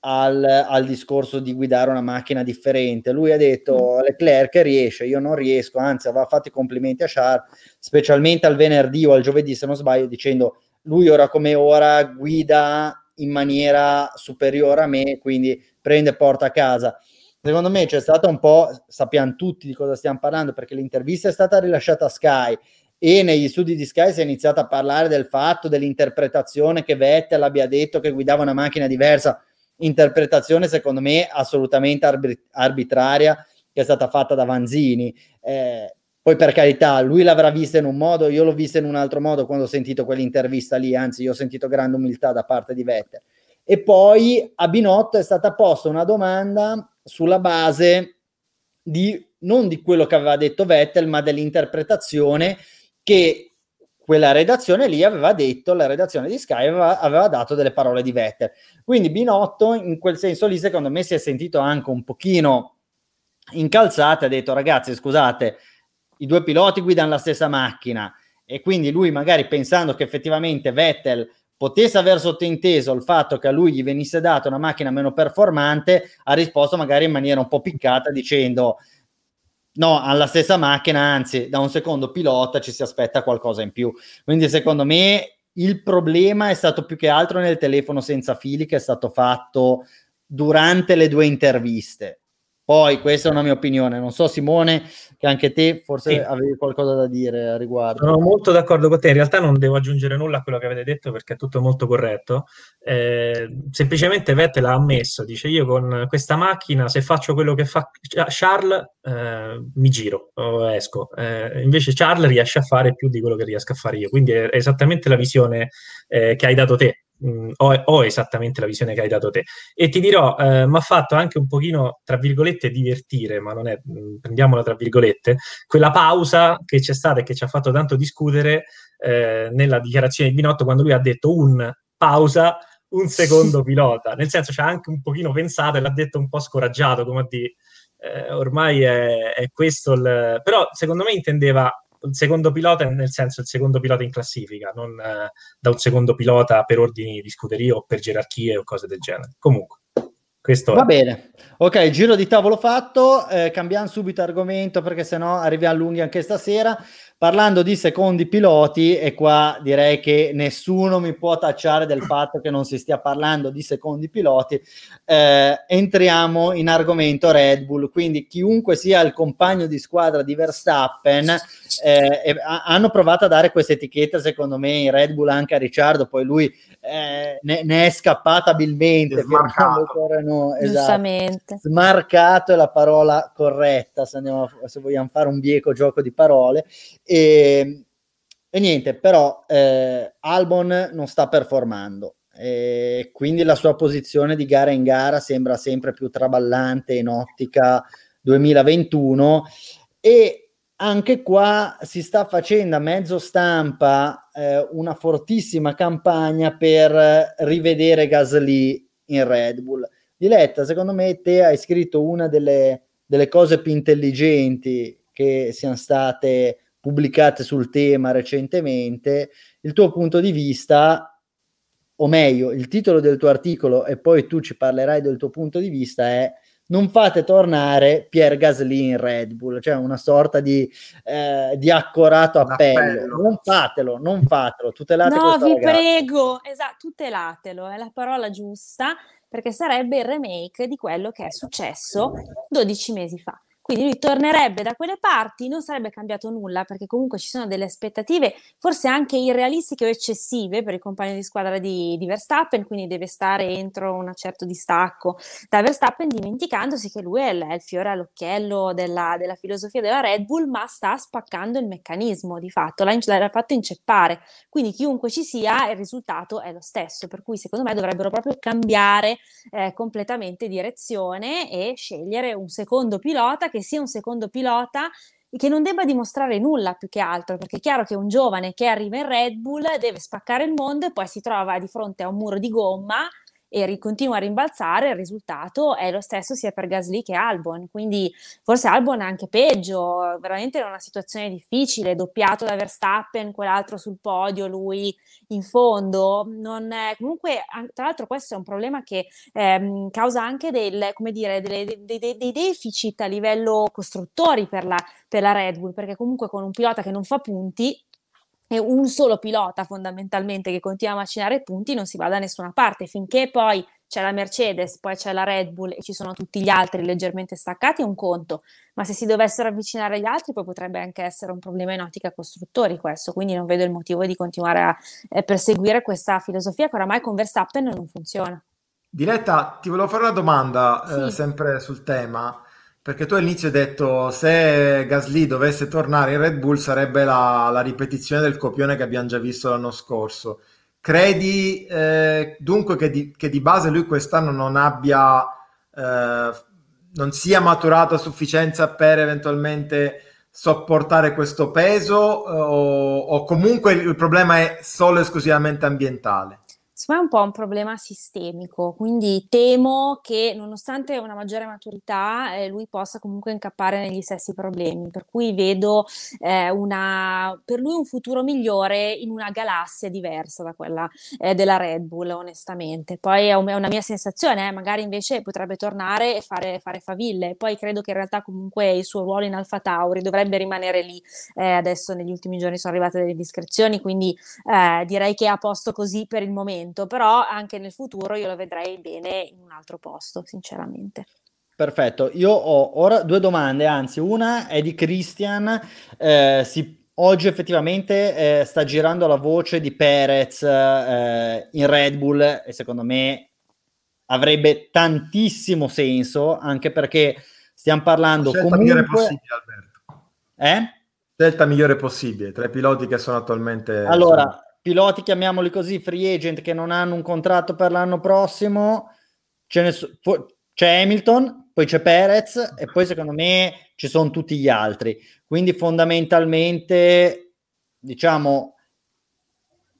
[SPEAKER 1] al, al, discorso di guidare una macchina differente. Lui ha detto mm. Leclerc riesce, io non riesco, anzi aveva fatto i complimenti a Charles, specialmente al venerdì o al giovedì se non sbaglio, dicendo lui ora come ora guida in maniera superiore a me, quindi prende porta a casa. Secondo me c'è stata un po', sappiamo tutti di cosa stiamo parlando, perché l'intervista è stata rilasciata a Sky e negli studi di Sky si è iniziato a parlare del fatto dell'interpretazione che Vettel abbia detto che guidava una macchina diversa interpretazione secondo me assolutamente arbit- arbitraria che è stata fatta da Vanzini. Eh, poi per carità, lui l'avrà vista in un modo, io l'ho vista in un altro modo quando ho sentito quell'intervista lì, anzi io ho sentito grande umiltà da parte di Vettel. E poi a Binotto è stata posta una domanda sulla base di non di quello che aveva detto Vettel, ma dell'interpretazione che quella redazione lì aveva detto, la redazione di Sky aveva, aveva, dato delle parole di Vettel. Quindi Binotto in quel senso lì secondo me si è sentito anche un pochino incalzato ha detto ragazzi scusate, i due piloti guidano la stessa macchina e quindi lui magari pensando che effettivamente Vettel potesse aver sottinteso il fatto che a lui gli venisse data una macchina meno performante, ha risposto magari in maniera un po' piccata dicendo No, alla stessa macchina, anzi, da un secondo pilota ci si aspetta qualcosa in più. Quindi, secondo me, il problema è stato più che altro nel telefono senza fili che è stato fatto durante le due interviste. Poi, questa è una mia opinione. Non so, Simone, che anche te forse sì. avevi qualcosa da dire a riguardo.
[SPEAKER 3] Sono molto d'accordo con te. In realtà non devo aggiungere nulla a quello che avete detto perché è tutto molto corretto. Eh, semplicemente Vettel ha ammesso, dice io con questa macchina se faccio quello che fa Charles eh, mi giro esco. Eh, invece Charles riesce a fare più di quello che riesco a fare io. Quindi è esattamente la visione eh, che hai dato te mh, ho, ho, esattamente la visione che hai dato te. E ti dirò, eh, mi ha fatto anche un pochino, tra virgolette, divertire, ma non è, mh, prendiamola tra virgolette, quella pausa che c'è stata e che ci ha fatto tanto discutere eh, nella dichiarazione di Binotto quando lui ha detto un pausa, un secondo pilota. Nel senso, ci ha anche un pochino pensato e l'ha detto un po' scoraggiato, come a dire, eh, ormai è, è questo il... Però secondo me intendeva il secondo pilota nel senso il secondo pilota in classifica, non eh, da un secondo pilota per ordini di scuderia o per gerarchie o cose del genere. Comunque. Questo
[SPEAKER 1] Va è. bene, ok, giro di tavolo fatto, eh, cambiamo subito argomento perché sennò arriviamo lunghi anche stasera. Parlando di secondi piloti, e qua direi che nessuno mi può tacciare del fatto che non si stia parlando di secondi piloti, eh, entriamo in argomento Red Bull, quindi chiunque sia il compagno di squadra di Verstappen, eh, eh, hanno provato a dare questa etichetta secondo me in Red Bull anche a Ricciardo, poi lui eh, ne, ne, è scappata abilmente,
[SPEAKER 2] smarcato.
[SPEAKER 1] No, esatto. smarcato è la parola corretta se, andiamo, se vogliamo fare un bieco gioco di parole. E, e niente, però eh, Albon non sta performando. E quindi la sua posizione di gara in gara sembra sempre più traballante in ottica 2021 e anche qua si sta facendo a mezzo stampa eh, una fortissima campagna per rivedere Gasly in Red Bull. Diletta, secondo me te hai scritto una delle, delle cose più intelligenti che siano state pubblicate sul tema recentemente. Il tuo punto di vista, o meglio, il titolo del tuo articolo, e poi tu ci parlerai del tuo punto di vista, è non fate tornare Pierre Gasly in Red Bull, cioè una sorta di, eh, di accorato appello. appello. Non fatelo, non fatelo, tutelate
[SPEAKER 4] No, vi
[SPEAKER 1] ragazza.
[SPEAKER 4] prego, esatto, tutelatelo, è la parola giusta, perché sarebbe il remake di quello che è successo 12 mesi fa. Quindi lui tornerebbe da quelle parti, non sarebbe cambiato nulla perché comunque ci sono delle aspettative forse anche irrealistiche o eccessive per il compagno di squadra di, di Verstappen, quindi deve stare entro un certo distacco da Verstappen dimenticandosi che lui è il, è il fiore all'occhiello della, della, filosofia della Red Bull, ma sta spaccando il meccanismo di fatto, l'ha, l'ha fatto inceppare. Quindi chiunque ci sia il risultato è lo stesso, per cui secondo me dovrebbero proprio cambiare eh, completamente direzione e scegliere un secondo pilota che sia un secondo pilota che non debba dimostrare nulla più che altro, perché è chiaro che un giovane che arriva in Red Bull deve spaccare il mondo e poi si trova di fronte a un muro di gomma e continua a rimbalzare, il risultato è lo stesso sia per Gasly che Albon, quindi forse Albon è anche peggio, veramente è una situazione difficile, doppiato da Verstappen, quell'altro sul podio, lui in fondo, è, comunque tra l'altro questo è un problema che ehm, causa anche del, dire, delle, dei, dei, dei, deficit a livello costruttori per la, per la Red Bull, perché comunque con un pilota che non fa punti un solo pilota fondamentalmente che continua a macinare punti non si va da nessuna parte finché poi c'è la Mercedes, poi c'è la Red Bull e ci sono tutti gli altri leggermente staccati, è un conto, ma se si dovessero avvicinare agli altri poi potrebbe anche essere un problema in ottica costruttori questo, quindi non vedo il motivo di continuare a eh, perseguire questa filosofia che oramai con Verstappen non funziona.
[SPEAKER 2] Diletta, ti volevo fare una domanda eh, sì. eh, sempre sul tema. Perché tu all'inizio hai detto se Gasly dovesse tornare in Red Bull sarebbe la, la ripetizione del copione che abbiamo già visto l'anno scorso. Credi eh, dunque che di, che di, base lui quest'anno non abbia, eh, non sia maturato a sufficienza per eventualmente sopportare questo peso eh, o, o comunque il problema è solo e esclusivamente ambientale?
[SPEAKER 4] Secondo me è un po' un problema sistemico, quindi temo che nonostante una maggiore maturità eh, lui possa comunque incappare negli stessi problemi, per cui vedo eh, una, per lui un futuro migliore in una galassia diversa da quella eh, della Red Bull, onestamente. Poi è, un, è una mia sensazione, eh, magari invece potrebbe tornare e fare, fare, faville, poi credo che in realtà comunque il suo ruolo in Alfa Tauri dovrebbe rimanere lì, eh, adesso negli ultimi giorni sono arrivate delle discrezioni, quindi eh, direi che è a posto così per il momento momento, però anche nel futuro io lo vedrei bene in un altro posto, sinceramente.
[SPEAKER 1] Perfetto, io ho ora due domande, anzi una è di Christian, eh, si, oggi effettivamente eh, sta girando la voce di Perez eh, in Red Bull e secondo me avrebbe tantissimo senso anche perché stiamo parlando
[SPEAKER 2] Scelta
[SPEAKER 1] comunque...
[SPEAKER 2] migliore possibile Alberto.
[SPEAKER 1] Eh?
[SPEAKER 2] Scelta migliore possibile tra i piloti che sono attualmente...
[SPEAKER 1] Allora, piloti, chiamiamoli così, free agent che non hanno un contratto per l'anno prossimo, so, c'è Hamilton, poi c'è Perez e poi secondo me ci sono tutti gli altri. Quindi fondamentalmente, diciamo,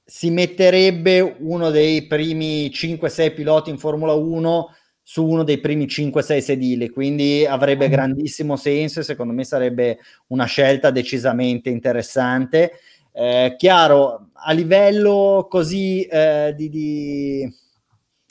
[SPEAKER 1] si metterebbe uno dei primi 5-6 piloti in Formula 1 su uno dei primi 5-6 sedili, quindi avrebbe grandissimo senso e secondo me sarebbe una scelta decisamente interessante. Eh, chiaro, a livello così eh, di, di,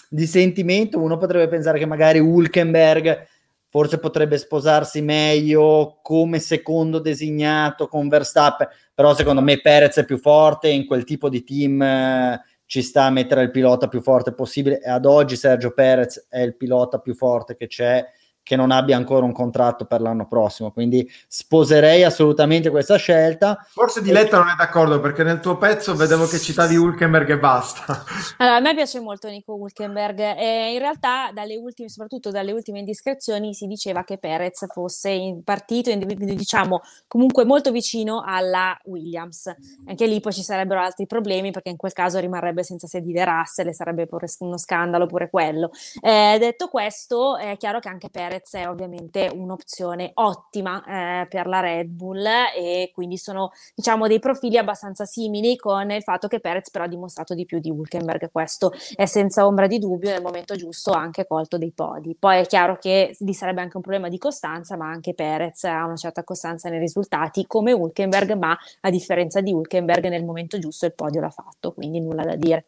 [SPEAKER 1] di, sentimento, uno potrebbe pensare che magari Hulkenberg forse potrebbe sposarsi meglio come secondo designato con Verstappen, però secondo me Perez è più forte in quel tipo di team eh, ci sta a mettere il pilota più forte possibile. E ad oggi Sergio Perez è il pilota più forte che c'è che non abbia ancora un contratto per l'anno prossimo. Quindi sposerei assolutamente questa scelta.
[SPEAKER 2] Forse Diletta non è d'accordo perché nel tuo pezzo vedevo che citavi Hulkenberg e basta.
[SPEAKER 4] Allora, a me piace molto Nico Hulkenberg e in realtà dalle ultime, soprattutto dalle ultime indiscrezioni si diceva che Perez fosse in partito, in, diciamo comunque molto vicino alla Williams. Anche lì poi ci sarebbero altri problemi perché in quel caso rimarrebbe senza sedile Russell e sarebbe pure uno scandalo pure quello. Eh, detto questo, è chiaro che anche Perez Perez è ovviamente un'opzione ottima eh, per la Red Bull e quindi sono diciamo dei profili abbastanza simili con il fatto che Perez però ha dimostrato di più di Hulkenberg, questo è senza ombra di dubbio nel momento giusto ha anche colto dei podi. Poi è chiaro che lì sarebbe anche un problema di costanza, ma anche Perez ha una certa costanza nei risultati come Hulkenberg, ma a differenza di Hulkenberg nel momento giusto il podio l'ha fatto, quindi nulla da dire.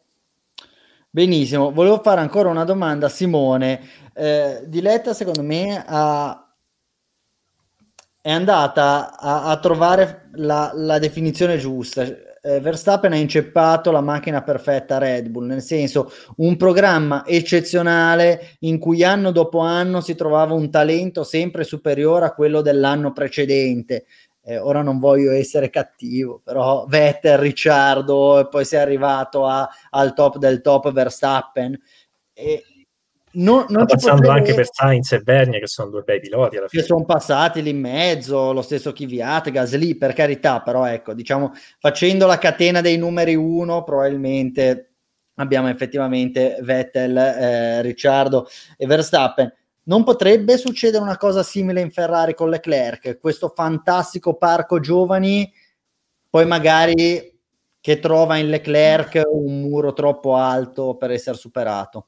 [SPEAKER 1] Benissimo, volevo fare ancora una domanda a Simone. Eh, Diletta, secondo me, ha, è andata a, a trovare la, la, definizione giusta. Eh, Verstappen ha inceppato la macchina perfetta Red Bull, nel senso un programma eccezionale in cui anno dopo anno si trovava un talento sempre superiore a quello dell'anno precedente eh, ora non voglio essere cattivo, però Vettel, Ricciardo e poi sei arrivato a, al top del top Verstappen. E
[SPEAKER 3] non, non passando potrebbe... anche per Sainz e Bernie che sono due bei piloti alla
[SPEAKER 1] fine. Che sono passati lì in mezzo, lo stesso Kvyat, Gasly per carità, però ecco, diciamo, facendo la catena dei numeri uno probabilmente abbiamo effettivamente Vettel, eh, Ricciardo e Verstappen non potrebbe succedere una cosa simile in Ferrari con Leclerc, questo fantastico parco giovani, poi magari che trova in Leclerc un muro troppo alto per essere superato.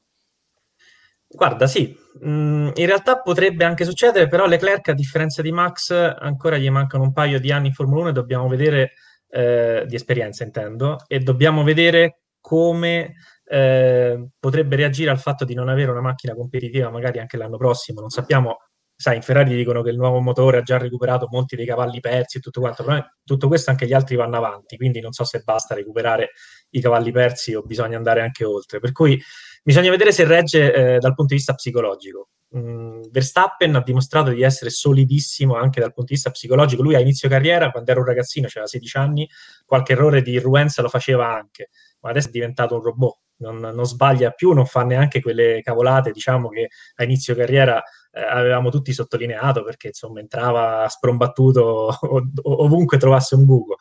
[SPEAKER 3] Guarda, sì, mm, in realtà potrebbe anche succedere, però Leclerc, a differenza di Max, ancora gli mancano un paio di anni in Formula 1 e dobbiamo vedere, eh, di esperienza intendo, e dobbiamo vedere come eh, potrebbe reagire al fatto di non avere una macchina competitiva magari anche l'anno prossimo. Non sappiamo, sai, in Ferrari dicono che il nuovo motore ha già recuperato molti dei cavalli persi e tutto quanto, però tutto questo anche gli altri vanno avanti, quindi non so se basta recuperare i cavalli persi o bisogna andare anche oltre. Per cui bisogna vedere se regge eh, dal punto di vista psicologico. Mm, Verstappen ha dimostrato di essere solidissimo anche dal punto di vista psicologico. Lui a inizio carriera, quando era un ragazzino, aveva 16 anni, qualche errore di irruenza lo faceva anche, ma adesso è diventato un robot non, non, sbaglia più, non fa neanche quelle cavolate, diciamo che a inizio carriera eh, avevamo tutti sottolineato perché insomma entrava sprombattuto ov- ovunque trovasse un buco.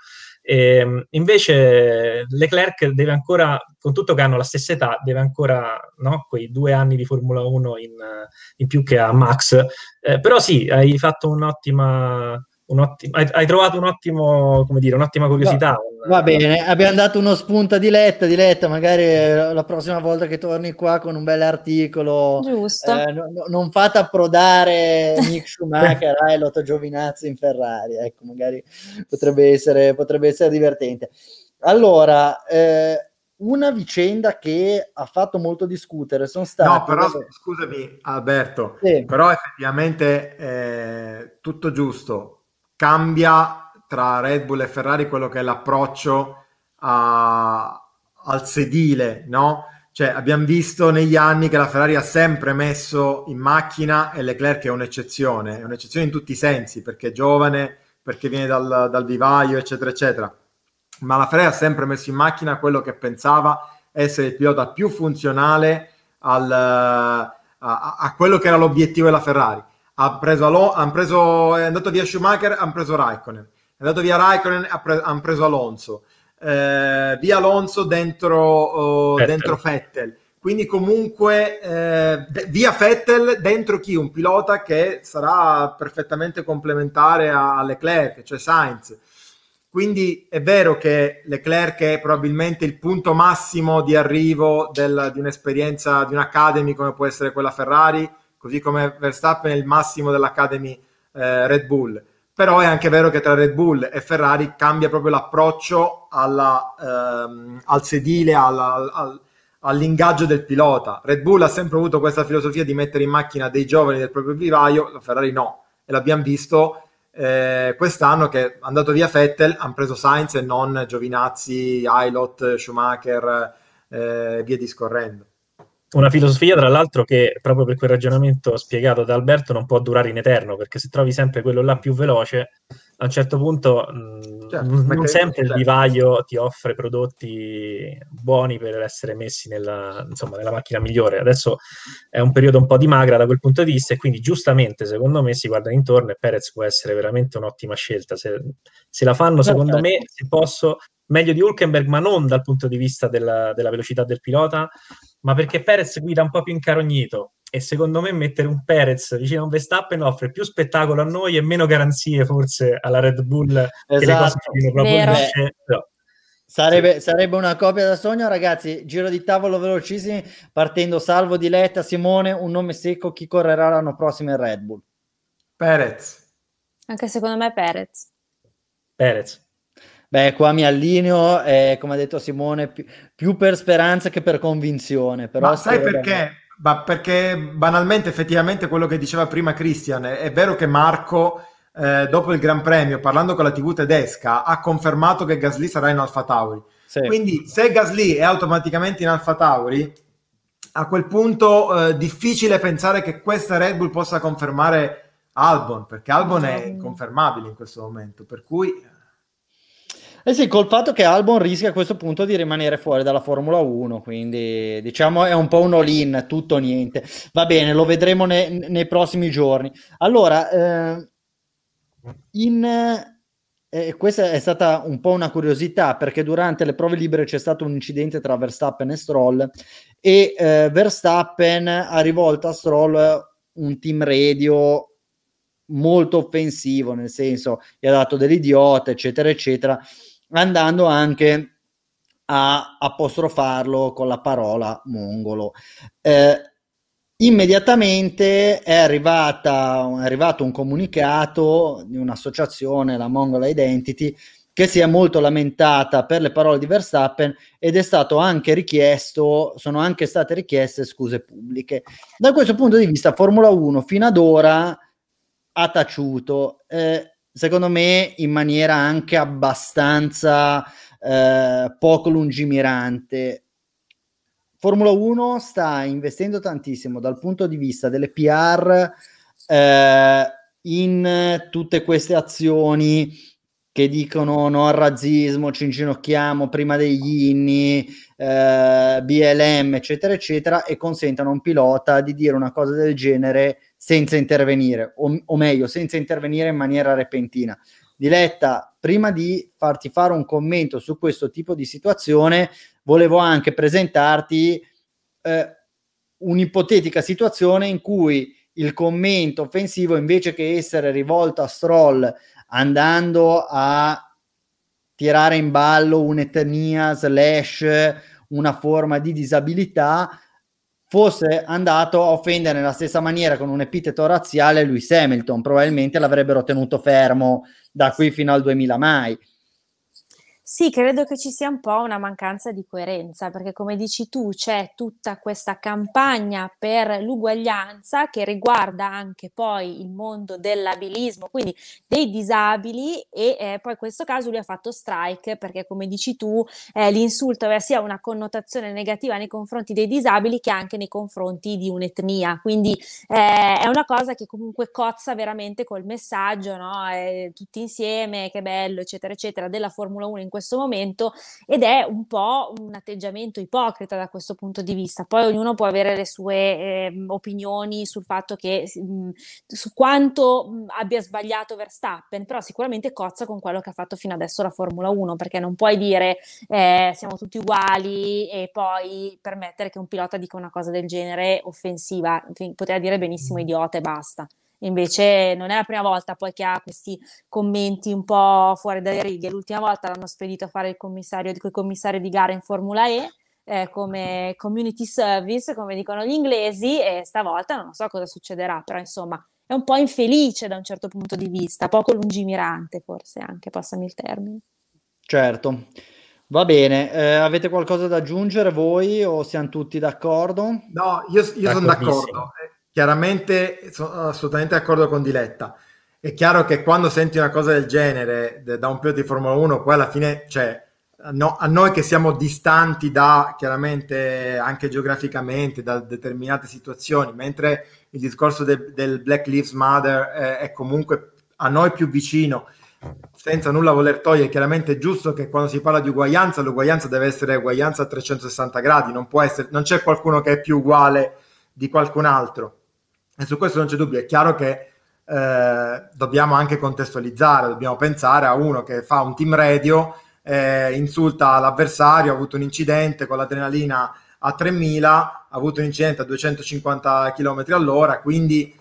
[SPEAKER 3] E, ehm, invece Leclerc deve ancora, con tutto che hanno la stessa età, deve ancora no, quei due anni di Formula 1 in, in più che a Max. Eh, però sì, hai fatto un'ottima hai, hai, trovato un ottimo, come dire, un'ottima curiosità.
[SPEAKER 1] No, va bene, abbiamo dato uno spunto di Letta, di Letta, magari la prossima volta che torni qua con un bel articolo,
[SPEAKER 4] eh,
[SPEAKER 1] no, non fate approdare Nick Schumacher e eh, Lotto Giovinazzi in Ferrari, ecco, magari potrebbe essere, potrebbe essere divertente. Allora, eh, una vicenda che ha fatto molto discutere sono state...
[SPEAKER 2] No, però scusami Alberto, sì. però effettivamente eh, tutto giusto, cambia tra Red Bull e Ferrari quello che è l'approccio a, al sedile, no? Cioè, abbiamo visto negli anni che la Ferrari ha sempre messo in macchina e Leclerc è un'eccezione, è un'eccezione in tutti i sensi, perché è giovane, perché viene dal, dal vivaio, eccetera, eccetera. Ma la Ferrari ha sempre messo in macchina quello che pensava essere il pilota più funzionale al, a, a, quello che era l'obiettivo della Ferrari ha preso, Alo- han preso, è andato via Schumacher, hanno preso Raikkonen, è andato via Raikkonen, ha pre- hanno preso Alonso, eh, via Alonso dentro, oh, Vettel. dentro Vettel. Quindi comunque eh, via Vettel dentro chi? Un pilota che sarà perfettamente complementare a, a Leclerc, cioè Sainz. Quindi è vero che Leclerc è probabilmente il punto massimo di arrivo del, di un'esperienza, di un'academy come può essere quella Ferrari, così come Verstappen è il massimo dell'Academy eh, Red Bull. Però è anche vero che tra Red Bull e Ferrari cambia proprio l'approccio alla, ehm, al sedile, alla, al, all'ingaggio del pilota. Red Bull ha sempre avuto questa filosofia di mettere in macchina dei giovani del proprio vivaio, la Ferrari no, e l'abbiamo visto eh, quest'anno che è andato via Vettel, hanno preso Sainz e non Giovinazzi, Ailot, Schumacher, eh, via discorrendo.
[SPEAKER 3] Una filosofia, tra l'altro, che proprio per quel ragionamento spiegato da Alberto non può durare in eterno, perché se trovi sempre quello là più veloce, a un certo punto mh, certo, non sempre il vivaio ti offre prodotti buoni per essere messi nella, insomma, nella macchina migliore. Adesso è un periodo un po' di magra da quel punto di vista e quindi giustamente, secondo me, si guarda intorno e Perez può essere veramente un'ottima scelta. Se, se la fanno, secondo me, se posso, meglio di Hulkenberg, ma non dal punto di vista della, della velocità del pilota, ma perché Perez guida un po' più incarognito e secondo me mettere un Perez vicino a un Verstappen offre più spettacolo a noi e meno garanzie forse alla Red Bull esatto. che le cose
[SPEAKER 1] esatto. proprio lisce. No. Sarebbe, sarebbe, una copia da sogno, ragazzi. Giro di tavolo velocissimi, partendo salvo di Letta, Simone, un nome secco. Chi correrà l'anno prossimo in Red Bull?
[SPEAKER 2] Perez.
[SPEAKER 4] Anche secondo me Perez.
[SPEAKER 3] Perez.
[SPEAKER 1] Beh, qua mi allineo, eh, come ha detto Simone, più, più, per speranza che per convinzione. Però
[SPEAKER 2] Ma sai perché? Ma perché banalmente, effettivamente, quello che diceva prima Christian, è, è vero che Marco, eh, dopo il Gran Premio, parlando con la TV tedesca, ha confermato che Gasly sarà in Alfa Tauri. Sì. Quindi, se Gasly è automaticamente in Alfa Tauri, a quel punto eh, difficile pensare che questa Red Bull possa confermare Albon, perché Albon è inconfermabile in questo momento. Per cui
[SPEAKER 1] eh sì, col fatto che Albon rischia a questo punto di rimanere fuori dalla Formula 1, quindi diciamo è un po' un all-in, tutto o niente. Va bene, lo vedremo ne, nei prossimi giorni. Allora, eh, in, eh, questa è stata un po' una curiosità perché durante le prove libere c'è stato un incidente tra Verstappen e Stroll e eh, Verstappen ha rivolto a Stroll un team radio molto offensivo, nel senso gli ha dato dell'idiota, eccetera, eccetera andando anche a apostrofarlo con la parola mongolo. Eh, immediatamente è, arrivata, è arrivato un comunicato di un'associazione, la Mongola Identity, che si è molto lamentata per le parole di Verstappen ed è stato anche richiesto, sono anche state richieste scuse pubbliche. Da questo punto di vista, Formula 1 fino ad ora ha taciuto. Eh, secondo me in maniera anche abbastanza eh, poco lungimirante. Formula 1 sta investendo tantissimo dal punto di vista delle PR eh, in tutte queste azioni che dicono no al razzismo, ci inginocchiamo prima degli inni, eh, BLM, eccetera, eccetera, e consentono a un pilota di dire una cosa del genere senza intervenire, o, o meglio, senza intervenire in maniera repentina. Diletta, prima di farti fare un commento su questo tipo di situazione, volevo anche presentarti eh, un'ipotetica situazione in cui il commento offensivo, invece che essere rivolto a Stroll andando a tirare in ballo un'etnia slash una forma di disabilità, fosse andato a offendere nella stessa maniera con un epiteto razziale Lewis Hamilton, probabilmente l'avrebbero tenuto fermo da qui fino al 2000 mai.
[SPEAKER 4] Sì, credo che ci sia un po' una mancanza di coerenza, perché come dici tu c'è tutta questa campagna per l'uguaglianza che riguarda anche poi il mondo dell'abilismo, quindi dei disabili e eh, poi in questo caso lui ha fatto strike perché come dici tu eh, l'insulto aveva sia una connotazione negativa nei confronti dei disabili che anche nei confronti di un'etnia, quindi eh, è una cosa che comunque cozza veramente col messaggio, no? Eh, tutti insieme, che bello, eccetera, eccetera, della Formula 1 in questo momento ed è un po' un atteggiamento ipocrita da questo punto di vista. Poi ognuno può avere le sue eh, opinioni sul fatto che mh, mm, su quanto mh, mm, abbia sbagliato Verstappen, però sicuramente cozza con quello che ha fatto fino adesso la Formula 1, perché non puoi dire eh, siamo tutti uguali e poi permettere che un pilota dica una cosa del genere offensiva, poteva dire benissimo idiota e basta. Invece non è la prima volta poi che ha questi commenti un po' fuori dalle righe. L'ultima volta l'hanno spedito a fare il commissario, il commissario di gara in Formula E. Eh, come community service, come dicono gli inglesi, e stavolta non so cosa succederà, però insomma è un po' infelice da un certo punto di vista, poco lungimirante forse anche, passami il termine.
[SPEAKER 1] Certo. Va bene, eh, avete qualcosa da aggiungere voi o siamo tutti d'accordo?
[SPEAKER 2] No, io, io sono d'accordo. Eh, chiaramente sono assolutamente d'accordo con Diletta. È chiaro che quando senti una cosa del genere da un pilota di Formula 1, poi alla fine, cioè, no, a noi che siamo distanti da chiaramente anche geograficamente da determinate situazioni, mentre il discorso de, del Black Lives Matter è, è, comunque a noi più vicino, senza nulla voler togliere, chiaramente è giusto che quando si parla di uguaglianza, l'uguaglianza deve essere uguaglianza a 360 gradi, non può essere, non c'è qualcuno che è più uguale di qualcun altro. E su questo non c'è dubbio, è chiaro che eh, dobbiamo anche contestualizzare, dobbiamo pensare a uno che fa un team radio eh, insulta l'avversario, ha avuto un incidente con l'adrenalina a 3000, ha avuto un incidente a 250 km all'ora, quindi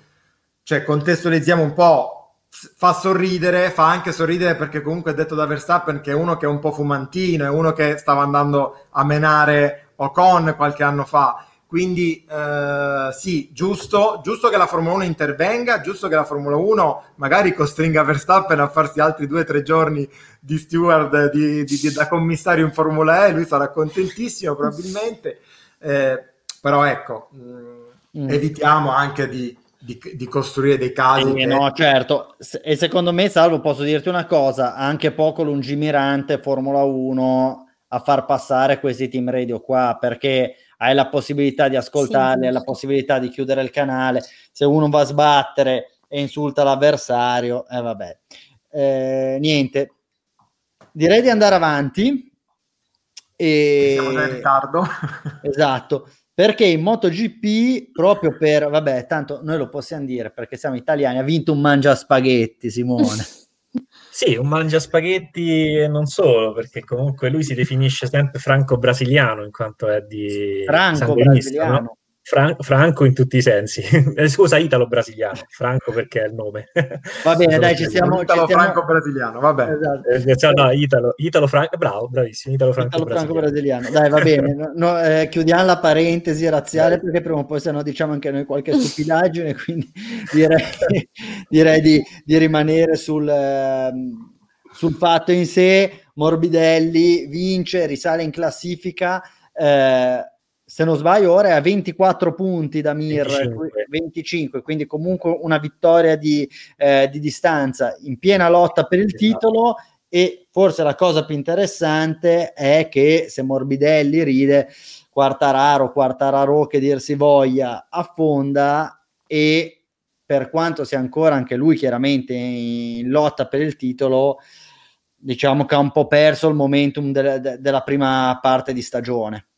[SPEAKER 2] cioè, contestualizziamo un po', fa sorridere, fa anche sorridere perché comunque è detto da Verstappen che è uno che è un po' fumantino, è uno che stava andando a menare Ocon qualche anno fa quindi eh, sì, giusto, giusto che la Formula 1 intervenga, giusto che la Formula 1 magari costringa Verstappen a farsi altri due o tre giorni di steward di, di, di, da commissario in Formula E, lui sarà contentissimo probabilmente, eh, però ecco, mh, mm, mm. evitiamo anche di, di, costruire dei casi.
[SPEAKER 1] Eh, che... No, certo, e secondo me, Salvo, posso dirti una cosa, anche poco lungimirante Formula 1 a far passare questi team radio qua, perché hai la possibilità di ascoltarli, sì, hai la possibilità di chiudere il canale. Se uno va a sbattere e insulta l'avversario, eh vabbè. Eh, niente, direi di andare avanti.
[SPEAKER 2] E... Siamo già in ritardo.
[SPEAKER 1] esatto, perché in MotoGP, proprio per, vabbè, tanto noi lo possiamo dire perché siamo italiani, ha vinto un mangia spaghetti, Simone.
[SPEAKER 3] Sì, un mangia spaghetti e non solo, perché comunque lui si definisce sempre franco-brasiliano in quanto è di
[SPEAKER 1] franco-brasiliano.
[SPEAKER 3] No? Fran- Franco in tutti i sensi. Scusa, italo-brasiliano. Franco perché è il nome.
[SPEAKER 1] Va bene, dai, ci siamo.
[SPEAKER 2] Italo-franco-brasiliano, va bene.
[SPEAKER 3] Esatto. Eh, no, italo, italo-franco, bravo, bravissimo, italo-franco-brasiliano.
[SPEAKER 1] Dai, va bene. No, no, eh, chiudiamo la parentesi razziale perché prima o poi se no diciamo anche noi qualche stupidaggine, quindi direi, direi di, di, rimanere sul, ehm, sul fatto in sé. Morbidelli vince, risale in classifica. Eh, se non sbaglio, ora è a 24 punti da Mir, 25, 25 quindi comunque una vittoria di, eh, di, distanza in piena lotta per il esatto. titolo. E forse la cosa più interessante è che se Morbidelli ride, Quartararo, Quartararo che dir si voglia, affonda e per quanto sia ancora anche lui chiaramente in lotta per il titolo, diciamo che ha un po' perso il momentum de- de- della prima parte di stagione.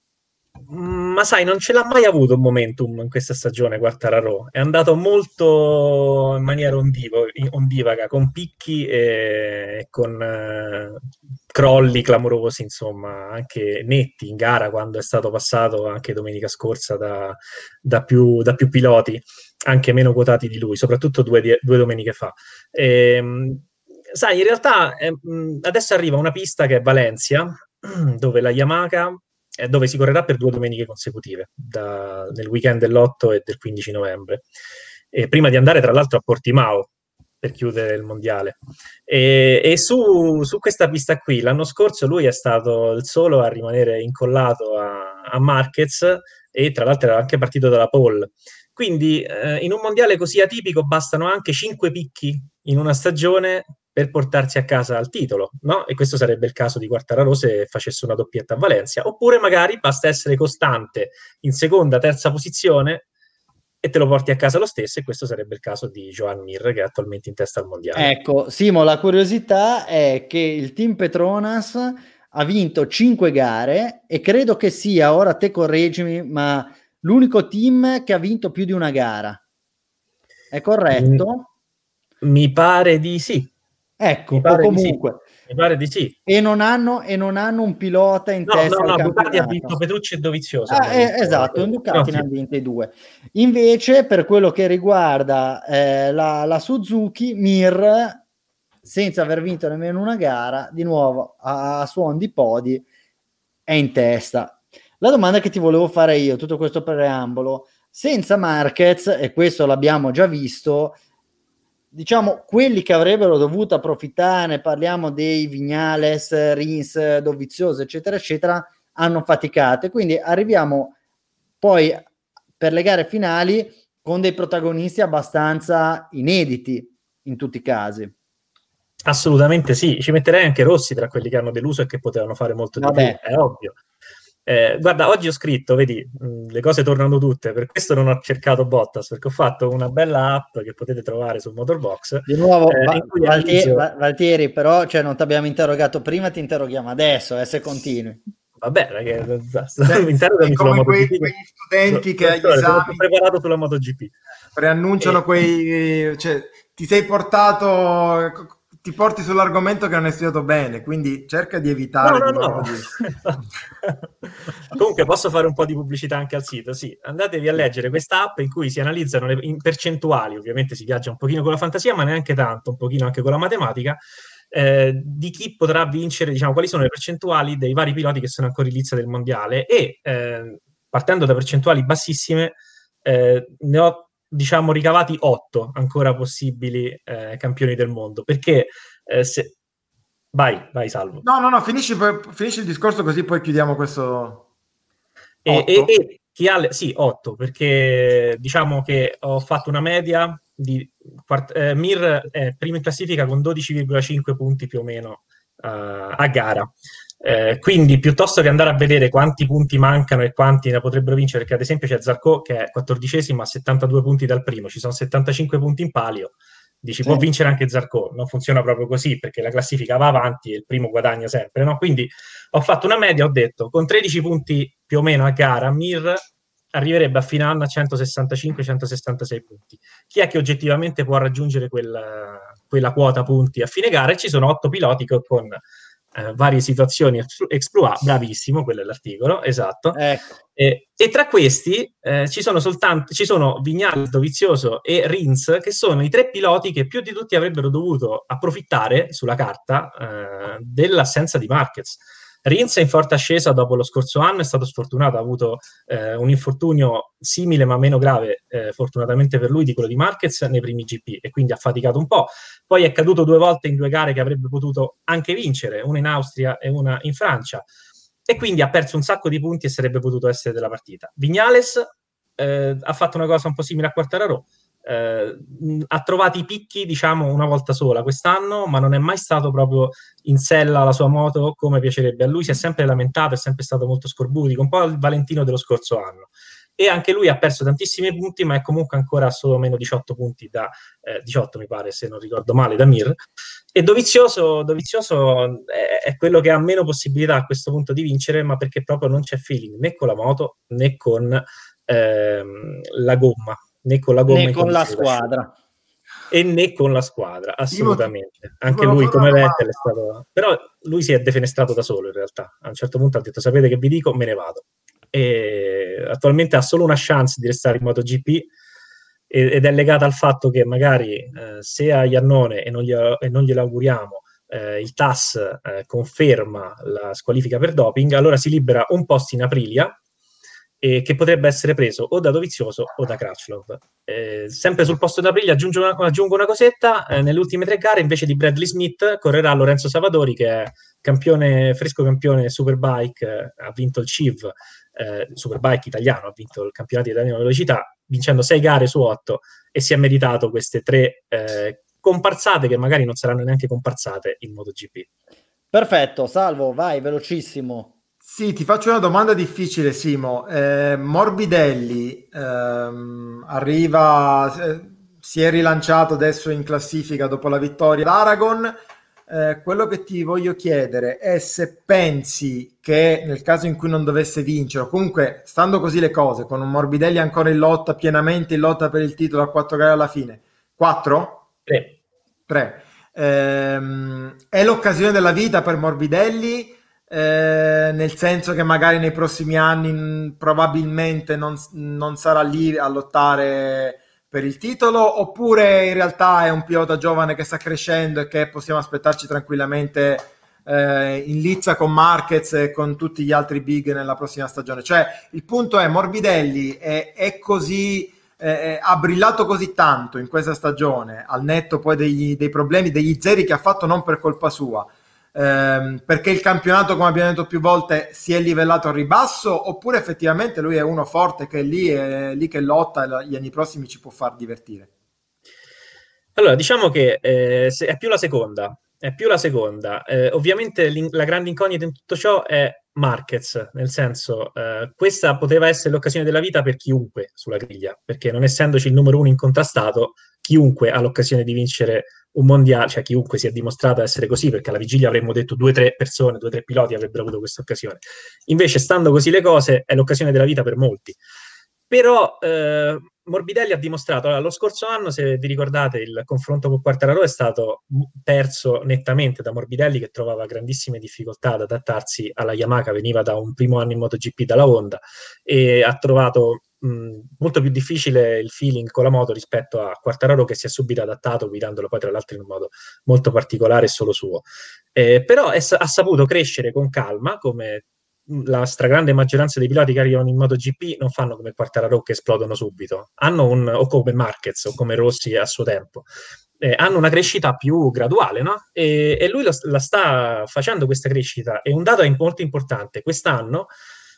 [SPEAKER 3] Ma sai, non ce l'ha mai avuto un momentum in questa stagione Quartararo. È andato molto in maniera ondivo, ondivaga, con picchi e con uh, crolli clamorosi, insomma, anche netti in gara quando è stato passato anche domenica scorsa da, da, più, da più, piloti, anche meno quotati di lui, soprattutto due, due domeniche fa. E, ehm, sai, in realtà eh, adesso arriva una pista che è Valencia, dove la Yamaha eh, dove si correrà per due domeniche consecutive, da, nel weekend dell'8 e del 15 novembre. E prima di andare, tra l'altro, a Portimao per chiudere il mondiale. E, e su, su, questa pista qui, l'anno scorso lui è stato il solo a rimanere incollato a, a Marquez e tra l'altro era anche partito dalla pole. Quindi eh, in un mondiale così atipico bastano anche 5 picchi in una stagione per portarsi a casa il titolo, no? E questo sarebbe il caso di Quartararo se facesse una doppietta a Valencia. Oppure magari basta essere costante in seconda, terza posizione e te lo porti a casa lo stesso, e questo sarebbe il caso di Joan Mir, che è attualmente in testa al mondiale.
[SPEAKER 1] Ecco, Simo, la curiosità è che il team Petronas ha vinto 5 gare e credo che sia, ora te correggimi, ma l'unico team che ha vinto più di una gara. È corretto?
[SPEAKER 3] Mi pare di sì.
[SPEAKER 1] Ecco, comunque.
[SPEAKER 3] Sì. Mi pare di sì.
[SPEAKER 1] E non hanno, e non hanno un pilota in
[SPEAKER 3] no,
[SPEAKER 1] testa.
[SPEAKER 3] No, no, Ducati ha vinto Petrucci e Dovizioso.
[SPEAKER 1] Ah, eh, esatto, in Ducati no, ne ha vinti due. Invece, per quello che riguarda eh, la, la, Suzuki, Mir, senza aver vinto nemmeno una gara, di nuovo a, a suon di podi, è in testa. La domanda che ti volevo fare io, tutto questo preambolo, senza Marquez, e questo l'abbiamo già visto, diciamo, quelli che avrebbero dovuto approfittare, parliamo dei Vignales, Rins, Dovizioso, eccetera, eccetera, hanno faticato. Quindi arriviamo poi per le gare finali con dei protagonisti abbastanza inediti in tutti i casi.
[SPEAKER 3] Assolutamente sì, ci metterei anche Rossi tra quelli che hanno deluso e che potevano fare molto di Vabbè. più, è ovvio. Eh, guarda, oggi ho scritto, vedi, mh, mm, le cose tornano tutte, per questo non ho cercato Bottas, perché ho fatto una bella app che potete trovare sul Motorbox.
[SPEAKER 1] Di nuovo, eh, Va- Valtieri, inizio... Valtieri, però cioè, non ti abbiamo interrogato prima, ti interroghiamo adesso, eh, se continui.
[SPEAKER 3] Vabbè, ragazzi,
[SPEAKER 2] interrogami sulla MotoGP. Quei, quei studenti so, che agli esami... Sono
[SPEAKER 3] preparato sulla MotoGP.
[SPEAKER 2] Preannunciano e... quei... Cioè, ti sei portato ti porti sull'argomento che non hai studiato bene, quindi cerca di evitare. No, no, no.
[SPEAKER 3] Comunque posso fare un po' di pubblicità anche al sito, sì. Andatevi a leggere questa app in cui si analizzano le in percentuali, ovviamente si viaggia un pochino con la fantasia, ma neanche tanto, un pochino anche con la matematica, eh, di chi potrà vincere, diciamo, quali sono le percentuali dei vari piloti che sono ancora in lizza del mondiale e eh, partendo da percentuali bassissime eh, ne ho diciamo, ricavati otto ancora possibili eh, campioni del mondo. Perché eh, se... Vai, vai, Salvo.
[SPEAKER 2] No, no, no, finisci, finisci il discorso così poi chiudiamo questo...
[SPEAKER 3] E, e, e, chi ha... Le... Sì, otto, perché diciamo che ho fatto una media di... Eh, Mir è primo in classifica con 12,5 punti più o meno uh, a gara. Eh, quindi piuttosto che andare a vedere quanti punti mancano e quanti ne potrebbero vincere, perché ad esempio c'è Zarco che è quattordicesimo a 72 punti dal primo, ci sono 75 punti in palio, dici sì. può vincere anche Zarco, non funziona proprio così perché la classifica va avanti e il primo guadagna sempre, no? Quindi ho fatto una media, ho detto con 13 punti più o meno a gara, Mir arriverebbe a fine anno a 165-166 punti. Chi è che oggettivamente può raggiungere quella, quella quota punti a fine gara? E ci sono otto piloti che con eh, varie situazioni exploit, bravissimo, quello è l'articolo, esatto. Ecco. E, e, tra questi eh, ci sono soltanto ci sono Vignales, Dovizioso e Rins, che sono i tre piloti che più di tutti avrebbero dovuto approfittare sulla carta eh, dell'assenza di Marquez Rins è in forte ascesa dopo lo scorso anno, è stato sfortunato, ha avuto eh, un infortunio simile ma meno grave, eh, fortunatamente per lui, di quello di Marquez nei primi GP e quindi ha faticato un po'. Poi è caduto due volte in due gare che avrebbe potuto anche vincere, una in Austria e una in Francia, e quindi ha perso un sacco di punti e sarebbe potuto essere della partita. Vignales eh, ha fatto una cosa un po' simile a Quartararo, eh, ha trovato i picchi, diciamo, una volta sola quest'anno, ma non è mai stato proprio in sella la sua moto come piacerebbe a lui. Si è sempre lamentato, è sempre stato molto scorbutico, un po' il Valentino dello scorso anno. E anche lui ha perso tantissimi punti, ma è comunque ancora solo meno 18 punti da eh, 18, mi pare, se non ricordo male, da Mir. E Dovizioso, Dovizioso è, è, quello che ha meno possibilità a questo punto di vincere, ma perché proprio non c'è feeling né con la moto né con ehm, la gomma né con la gomma
[SPEAKER 1] né con la squadra.
[SPEAKER 3] E né con la squadra assolutamente. anche lui come Vettel è stato però lui si è defenestrato da solo in realtà. A un certo punto ha detto sapete che vi dico? Me ne vado. E attualmente ha solo una chance di restare in MotoGP ed è legata al fatto che magari eh, se a Iannone e non, glielo, e non glielo auguriamo eh, il TAS eh, conferma la squalifica per doping allora si libera un posto in Aprilia eh, che potrebbe essere preso o da Dovizioso o da Crutchlov. Eh, sempre sul posto d'aprile aggiungo una, aggiungo una cosetta, eh, nelle ultime tre gare invece di Bradley Smith correrà Lorenzo Savadori che è campione, fresco campione Superbike, eh, ha vinto il CIV, eh, Superbike italiano, ha vinto il campionato italiano di velocità, vincendo sei gare su otto e si è meritato queste tre eh, comparsate che magari non saranno neanche comparsate in MotoGP.
[SPEAKER 1] Perfetto, salvo, vai velocissimo.
[SPEAKER 2] Sì, ti faccio una domanda difficile, Simo. Eh, Morbidelli ehm, arriva, eh, si è rilanciato adesso in classifica dopo la vittoria d'Aragon. Eh, quello che ti voglio chiedere è se pensi che nel caso in cui non dovesse vincere, o comunque stando così le cose, con un Morbidelli ancora in lotta, pienamente in lotta per il titolo a quattro gare alla fine, quattro?
[SPEAKER 3] Tre.
[SPEAKER 2] Tre. Ehm, è l'occasione della vita per Morbidelli eh, nel senso che magari nei prossimi anni mh, probabilmente non, non, sarà lì a lottare per il titolo, oppure in realtà è un pilota giovane che sta crescendo e che possiamo aspettarci tranquillamente eh, in lizza con Marquez e con tutti gli altri big nella prossima stagione. Cioè, il punto è Morbidelli è, è così eh, ha brillato così tanto in questa stagione, al netto poi degli, dei problemi, degli zeri che ha fatto non per colpa sua, ehm, perché il campionato, come abbiamo detto più volte, si è livellato al ribasso, oppure effettivamente lui è uno forte che è lì, è lì che lotta e gli anni prossimi ci può far divertire?
[SPEAKER 3] Allora, diciamo che eh, è più la seconda, è più la seconda. Eh, ovviamente la grande incognita in tutto ciò è Marquez, nel senso, eh, questa poteva essere l'occasione della vita per chiunque sulla griglia, perché non essendoci il numero uno incontrastato, chiunque ha l'occasione di vincere un mondiale, cioè chiunque si è dimostrato essere così, perché alla vigilia avremmo detto due o tre persone, due o tre piloti avrebbero avuto questa occasione. Invece, stando così le cose, è l'occasione della vita per molti. Però eh, Morbidelli ha dimostrato, allora, lo scorso anno, se vi ricordate, il confronto con Quartararo è stato perso nettamente da Morbidelli che trovava grandissime difficoltà ad adattarsi alla Yamaha, veniva da un primo anno in MotoGP dalla Honda e ha trovato mh, molto più difficile il feeling con la moto rispetto a Quartararo che si è subito adattato guidandolo poi tra l'altro in un modo molto particolare e solo suo. Eh, però è, ha saputo crescere con calma, come la stragrande maggioranza dei piloti che arrivano in MotoGP non fanno come Quartararo che esplodono subito, hanno un, o come Marquez o come Rossi a suo tempo. Eh, hanno una crescita più graduale, no? E, e lui lo, la sta facendo questa crescita. E un dato molto importante: quest'anno,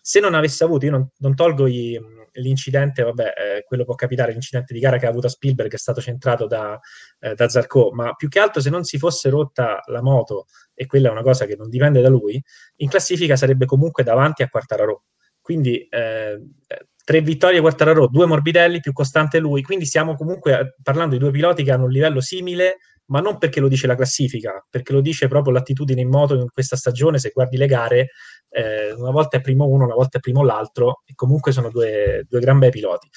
[SPEAKER 3] se non avesse avuto, io non, non tolgo i, l'incidente, vabbè, eh, quello può capitare, l'incidente di gara che ha avuto a Spielberg è stato centrato da, eh, da Zarco, ma più che altro se non si fosse rotta la moto, e quella è una cosa che non dipende da lui, in classifica sarebbe comunque davanti a Quartararo. Quindi eh, tre vittorie Quartararo, due Morbidelli, più costante lui, quindi stiamo comunque eh, parlando di due piloti che hanno un livello simile, ma non perché lo dice la classifica, perché lo dice proprio l'attitudine in moto in questa stagione, se guardi le gare, eh, una volta è primo uno, una volta è primo l'altro, e comunque sono due, due gran bei piloti.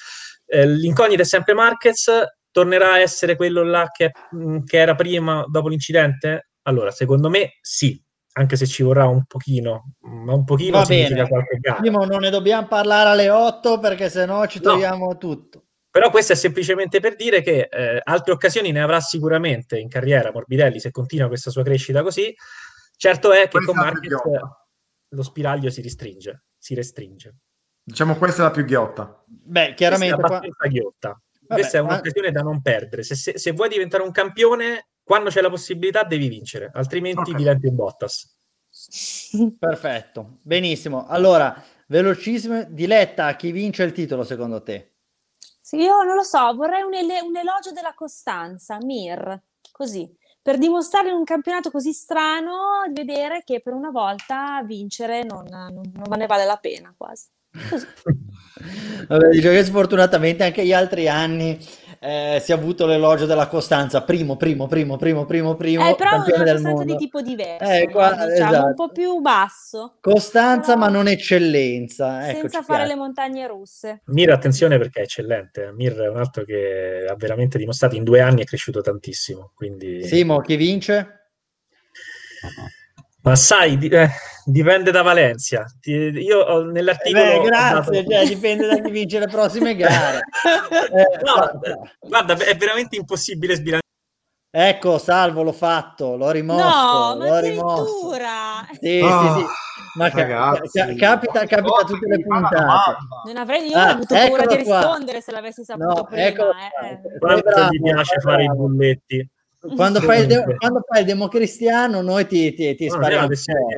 [SPEAKER 3] Eh, l'incognita è sempre Marquez, tornerà a essere quello là che, mm, che, era prima, dopo l'incidente? Allora, secondo me sì, anche se ci vorrà un pochino, ma un pochino
[SPEAKER 1] Va bene. qualche gara. Primo, non ne dobbiamo parlare alle 8 perché sennò ci togliamo no. tutto.
[SPEAKER 3] Però questo è semplicemente per dire che eh, altre occasioni ne avrà sicuramente in carriera Morbidelli se continua questa sua crescita così. Certo è che Poi con Marquez lo spiraglio si restringe, si restringe.
[SPEAKER 2] Diciamo questa è la più ghiotta.
[SPEAKER 1] Beh, chiaramente...
[SPEAKER 3] Questa è abbastanza ghiotta. Vabbè, questa è un'occasione ma... da non perdere. Se, se, se, vuoi diventare un campione, quando c'è la possibilità devi vincere, altrimenti okay. diventi un Bottas.
[SPEAKER 1] Perfetto, benissimo. Allora, velocissimo, Diletta, chi vince il titolo secondo te?
[SPEAKER 4] Sì, io non lo so, vorrei un, ele- un elogio della costanza, Mir, così per dimostrare in un campionato così strano vedere che per una volta vincere non, non, non ne vale la pena quasi.
[SPEAKER 1] Vabbè, dice che sfortunatamente anche gli altri anni eh, si è avuto l'elogio della costanza, primo, primo, primo, primo, primo, primo,
[SPEAKER 4] eh, però campione una costanza di tipo diverso, eh, qua, diciamo esatto. un po' più basso.
[SPEAKER 1] Costanza però... ma non eccellenza.
[SPEAKER 4] Ecco, senza fare piace. le montagne russe.
[SPEAKER 3] Mir, attenzione perché è eccellente, Mir è un altro che ha veramente dimostrato in due anni è cresciuto tantissimo. Quindi...
[SPEAKER 1] Simo, chi vince?
[SPEAKER 3] Ma sai, eh, dipende da Valencia. io ho, nell'articolo.
[SPEAKER 1] Eh beh, grazie, dato... cioè, dipende da chi vince le prossime gare.
[SPEAKER 3] eh, no, guarda, è veramente impossibile sbilanciare.
[SPEAKER 1] Ecco, salvo, l'ho fatto, l'ho rimosso.
[SPEAKER 4] No,
[SPEAKER 1] l'ho
[SPEAKER 4] rimosso.
[SPEAKER 1] Sì, oh, sì, sì. Ma ragazzi, ca- capita, capita tutte le puntate.
[SPEAKER 4] Non avrei io ah, avuto paura di rispondere qua. se l'avessi saputo no, prima. Ecco,
[SPEAKER 3] eh. Quanto mi piace bravo. fare i bulletti.
[SPEAKER 1] Quando fai, il de- quando fai il democristiano, noi ti, ti, ti spariamo.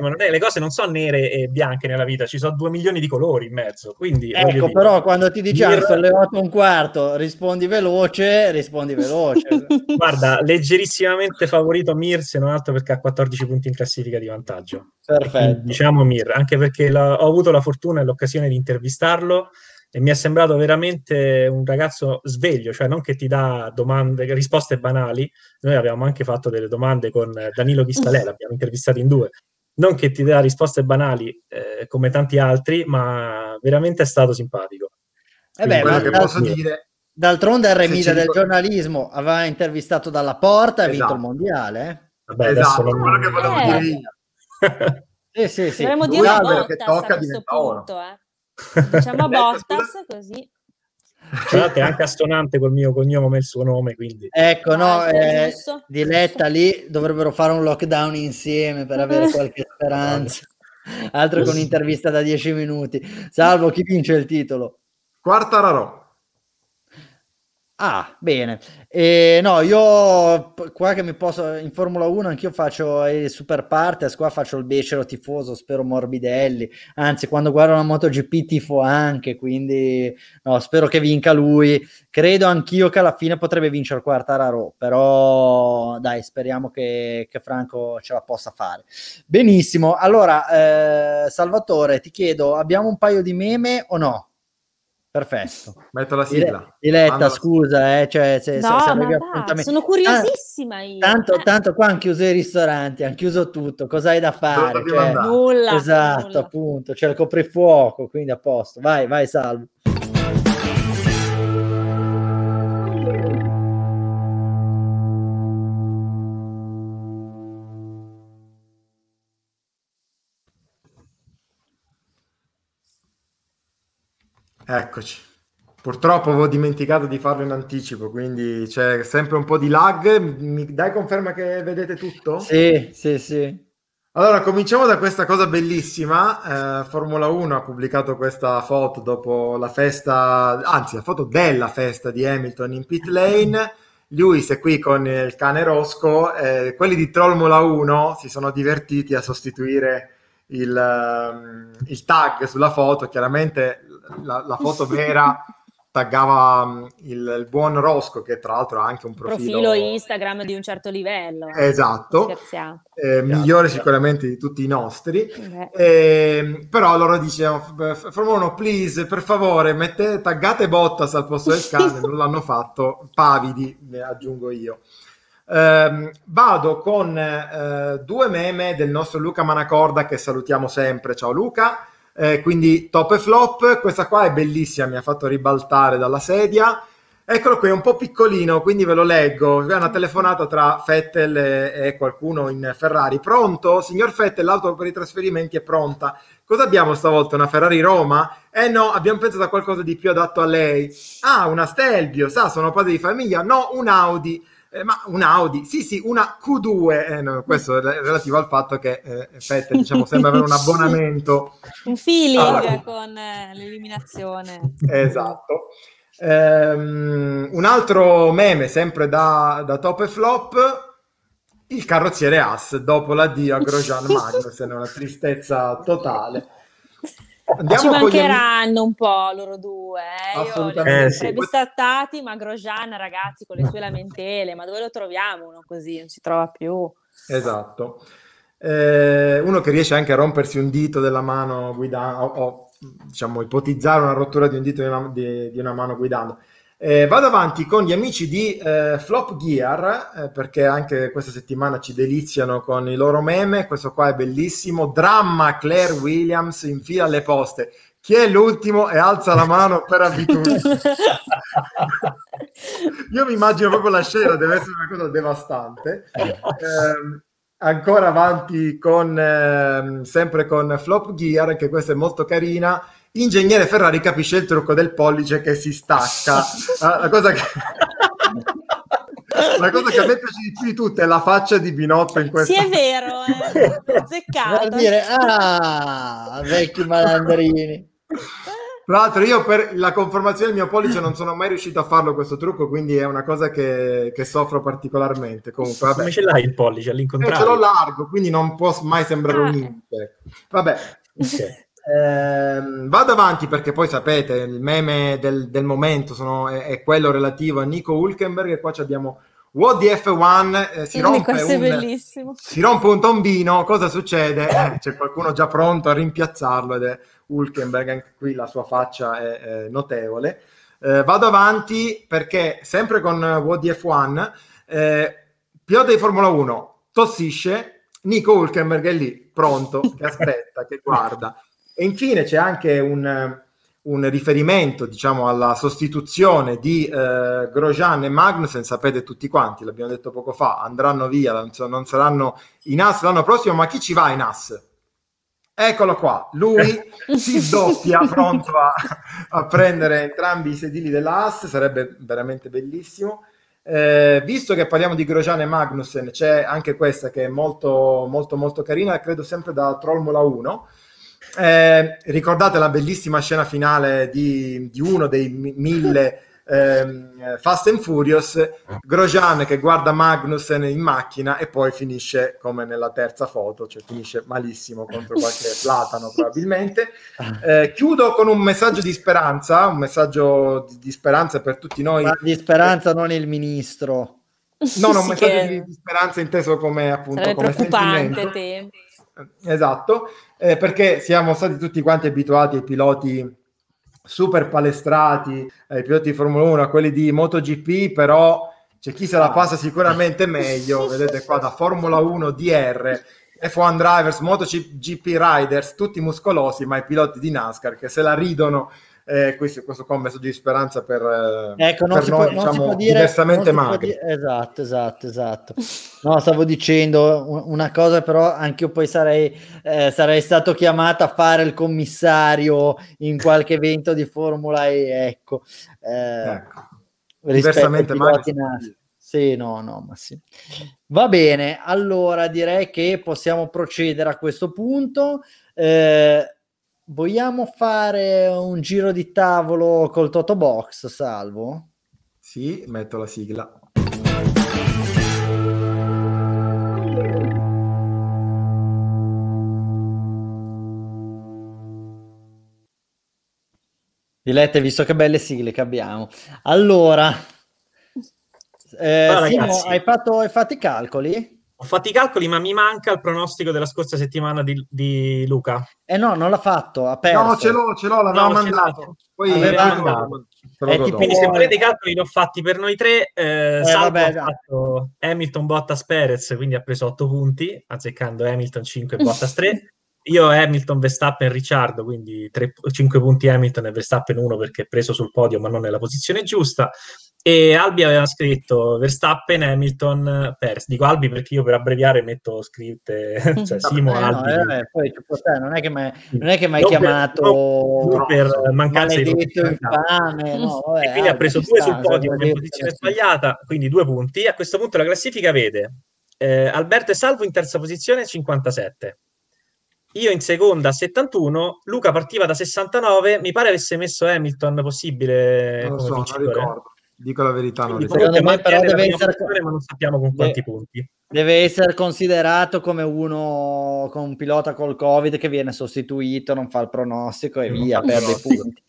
[SPEAKER 3] No, le cose non sono nere e bianche nella vita, ci sono due milioni di colori in mezzo. Quindi,
[SPEAKER 1] ecco, però, quando ti diciamo sono le 8 e un quarto, rispondi veloce, rispondi veloce.
[SPEAKER 3] Guarda, leggerissimamente favorito Mir, se non altro perché ha 14 punti in classifica di vantaggio.
[SPEAKER 1] Perfetto.
[SPEAKER 3] diciamo Mir, anche perché la, ho avuto la fortuna e l'occasione di intervistarlo e mi è sembrato veramente un ragazzo sveglio, cioè non che ti dà domande, risposte banali. Noi avevamo anche fatto delle domande con Danilo Chistalè, l'abbiamo intervistato in due. Non che ti dà risposte banali eh, come tanti altri, ma veramente è stato simpatico.
[SPEAKER 1] Eh beh, ma che posso dire D'altronde è remida del ricordo... giornalismo aveva intervistato dalla porta e ha esatto. vinto il mondiale. Eh?
[SPEAKER 2] Vabbè, esatto, non... quello che volevo eh. dire io.
[SPEAKER 1] sì, sì, sì.
[SPEAKER 4] Dovremmo dire una volta a questo punto, eh. Diciamo Bottas così.
[SPEAKER 3] Scusate, è anche assonante col mio cognome e il suo nome, quindi.
[SPEAKER 1] Ecco, no, ah, eh, Diletta lì dovrebbero fare un lockdown insieme per avere qualche speranza. Altro con un'intervista da 10 minuti. Salvo, chi vince il titolo?
[SPEAKER 2] Quartararo.
[SPEAKER 1] Ah, bene. Eh, no, io qua che mi posso in Formula 1 anch'io faccio il super partes, qua faccio il becero tifoso, spero Morbidelli. Anzi, quando guardo la MotoGP tifo anche, quindi no, spero che vinca lui. Credo anch'io che alla fine potrebbe vincere Quartararo, però dai, speriamo che, che Franco ce la possa fare. Benissimo. Allora, eh, Salvatore, ti chiedo, abbiamo un paio di meme o no? Perfetto.
[SPEAKER 2] Metto la sigla.
[SPEAKER 1] Diletta, scusa, eh, cioè, se,
[SPEAKER 4] no, se, se sono curiosissima io.
[SPEAKER 1] Tanto, tanto qua hanno chiuso i ristoranti, hanno chiuso tutto, cosa hai da fare? Cioè,
[SPEAKER 4] nulla.
[SPEAKER 1] Esatto,
[SPEAKER 4] nulla.
[SPEAKER 1] appunto, c'è il coprifuoco, quindi a posto. Vai, vai, salvo.
[SPEAKER 2] Eccoci. Purtroppo avevo dimenticato di farlo in anticipo, quindi c'è sempre un po' di lag. Mi dai conferma che vedete tutto?
[SPEAKER 1] Sì, sì, sì.
[SPEAKER 2] Allora, cominciamo da questa cosa bellissima. Eh, Formula 1 ha pubblicato questa foto dopo la festa, anzi la foto della festa di Hamilton in pit lane. Lewis è qui con il cane Rosco. Eh, quelli di Trollmola 1 si sono divertiti a sostituire il, um, il tag sulla foto. Chiaramente la, la foto vera taggava mm, il, il, buon Rosco, che tra l'altro ha anche un profilo...
[SPEAKER 4] profilo Instagram di un certo livello.
[SPEAKER 2] Esatto, eh, migliore sicuramente di tutti i nostri. Eh, però loro dicevano, Formula 1, please, per favore, mette, taggate Bottas al posto del cane, non l'hanno fatto, pavidi, ne aggiungo io. Eh, vado con eh, due meme del nostro Luca Manacorda, che salutiamo sempre. Ciao Luca! Eh, quindi top e flop, questa qua è bellissima, mi ha fatto ribaltare dalla sedia. Eccolo qui, è un po' piccolino, quindi ve lo leggo. È una telefonata tra Fettel e, qualcuno in Ferrari. Pronto? Signor Fettel, l'auto per i trasferimenti è pronta. Cosa abbiamo stavolta? Una Ferrari Roma? Eh no, abbiamo pensato a qualcosa di più adatto a lei. Ah, una Stelvio, sa, sono padre di famiglia. No, un Audi. Eh, ma un Audi, sì sì, una Q2, eh, no, questo è relativo al fatto che eh, Fettel diciamo, sembra avere un abbonamento.
[SPEAKER 4] un feeling alla... con eh, l'eliminazione.
[SPEAKER 2] Esatto. Um, un altro meme, sempre da, da top e flop, il carrozziere As dopo l'addio a Grosjean Magnussen, una tristezza totale.
[SPEAKER 4] Andiamo Ci mancheranno un po' loro due. Eh? Io li ho eh, sì. bistrattati, ma Grosjean, ragazzi, con le sue lamentele, ma dove lo troviamo uno così? Non si trova più.
[SPEAKER 2] Esatto. Eh, uno che riesce anche a rompersi un dito della mano guidando, o, o diciamo ipotizzare una rottura di un dito di una, di, di una mano guidando. Eh, vado avanti con gli amici di eh, Flop Gear eh, perché anche questa settimana ci deliziano con i loro meme. Questo qua è bellissimo. Dramma Claire Williams infila le poste. Chi è l'ultimo e alza la mano per abitudine? Io mi immagino proprio la scena, deve essere una cosa devastante. Eh, ancora avanti con ehm, sempre con Flop Gear, che questa è molto carina Ingegnere Ferrari capisce il trucco del pollice che si stacca. Ah, la cosa che... La cosa che a me piace di più di tutte è la faccia di Binotto in questo.
[SPEAKER 4] Sì, è vero, è eh. zeccato.
[SPEAKER 1] Per dire, ah, vecchi malandrini.
[SPEAKER 2] Tra l'altro, io per la conformazione del mio pollice non sono mai riuscito a farlo questo trucco, quindi è una cosa che, che soffro particolarmente. Comunque, vabbè.
[SPEAKER 3] Come ce l'hai il pollice all'incontrario?
[SPEAKER 2] Eh, ce l'ho largo, quindi non può mai sembrare ah. un limite. Vabbè. Okay. Eh, vado avanti perché poi sapete il meme del, del momento sono, è, è, quello relativo a Nico Hulkenberg e qua abbiamo the F1 eh, si, rompe un, si, rompe un, tombino cosa succede? Eh, c'è qualcuno già pronto a rimpiazzarlo ed è Hulkenberg anche qui la sua faccia è, è notevole. Eh, vado avanti perché sempre con What the F1 eh, pilota di Formula 1 tossisce Nico Hulkenberg è lì pronto che aspetta che guarda e infine c'è anche un, un riferimento diciamo, alla sostituzione di eh, Grosjean e Magnussen, sapete tutti quanti, l'abbiamo detto poco fa, andranno via, non saranno in AS l'anno prossimo, ma chi ci va in AS? Eccolo qua, lui si sdoppia pronto a, a, prendere entrambi i sedili dell'AS, sarebbe veramente bellissimo. Eh, visto che parliamo di Grosjean e Magnussen, c'è anche questa che è molto molto molto carina, credo sempre da Trollmola 1, eh, ricordate la bellissima scena finale di, di uno dei mille ehm, Fast and Furious, Grosjean che guarda Magnussen in macchina e poi finisce come nella terza foto, cioè finisce malissimo contro qualche platano probabilmente. Eh, chiudo con un messaggio di speranza, un messaggio di, di speranza per tutti noi.
[SPEAKER 1] Ma di speranza, non il ministro.
[SPEAKER 2] No, no, un messaggio che... di, di, speranza inteso come appunto
[SPEAKER 4] Sarebbe
[SPEAKER 2] come
[SPEAKER 4] preoccupante. Te.
[SPEAKER 2] Esatto, eh, perché siamo stati tutti quanti abituati ai piloti super palestrati, ai piloti di Formula 1, a quelli di MotoGP, però c'è chi se la passa sicuramente meglio, vedete qua da Formula 1 DR, F1 Drivers, MotoGP Riders, tutti muscolosi, ma i piloti di NASCAR che se la ridono eh, questo, questo qua è un messaggio di speranza per,
[SPEAKER 1] eh, ecco, non
[SPEAKER 2] per
[SPEAKER 1] si
[SPEAKER 2] noi,
[SPEAKER 1] può,
[SPEAKER 2] diciamo,
[SPEAKER 1] non si può dire,
[SPEAKER 2] diversamente magri.
[SPEAKER 1] Esatto, esatto, esatto. No, stavo dicendo una cosa, però anche io poi sarei, eh, sarei stato chiamato a fare il commissario in qualche evento di Formula E, ecco. Eh,
[SPEAKER 2] ecco. Diversamente magri.
[SPEAKER 1] Sì, no, no, ma sì. Va bene, allora direi che possiamo procedere a questo punto. Eh, Vogliamo fare un giro di tavolo col Toto Box, Salvo?
[SPEAKER 2] Sì, metto la sigla.
[SPEAKER 1] Dilette, visto che belle sigle che abbiamo. Allora, eh, no, Simo, hai fatto, hai fatto i calcoli?
[SPEAKER 3] Ho fatto i calcoli, ma mi manca il pronostico della scorsa settimana di, di Luca.
[SPEAKER 1] Eh no, non l'ha fatto, ha perso.
[SPEAKER 2] No, ce l'ho, ce l'ho, l'aveva no, mandato. Poi
[SPEAKER 3] aveva mandato. Eh, quindi se volete i calcoli li ho fatti per noi tre. Eh, eh, vabbè, ha fatto Hamilton, Bottas, Perez, quindi ha preso 8 punti, azzeccando Hamilton 5 e Bottas 3. Io Hamilton, Verstappen, Ricciardo, quindi 3, 5 punti Hamilton e Verstappen 1 perché è preso sul podio ma non nella posizione giusta. E Albi aveva scritto Verstappen, Hamilton, Pers. Dico Albi perché io per abbreviare metto scritte, cioè Simo,
[SPEAKER 1] eh,
[SPEAKER 3] Albi.
[SPEAKER 1] No, eh, poi, non è che mi hai chiamato
[SPEAKER 3] per, per mancanza di
[SPEAKER 1] infame. No, vabbè,
[SPEAKER 3] e quindi ha preso due sul podio in posizione sbagliata, quindi due punti. A questo punto la classifica vede eh, Alberto e Salvo in terza posizione 57. Io in seconda 71, Luca partiva da 69, mi pare avesse messo Hamilton possibile
[SPEAKER 2] non lo so, non ricordo Dico la verità, non
[SPEAKER 1] Secondo me però deve essere
[SPEAKER 3] ma non sappiamo con quanti
[SPEAKER 1] deve,
[SPEAKER 3] punti.
[SPEAKER 1] Deve essere considerato come uno con un pilota col Covid che viene sostituito, non fa il pronostico e via, perde i punti.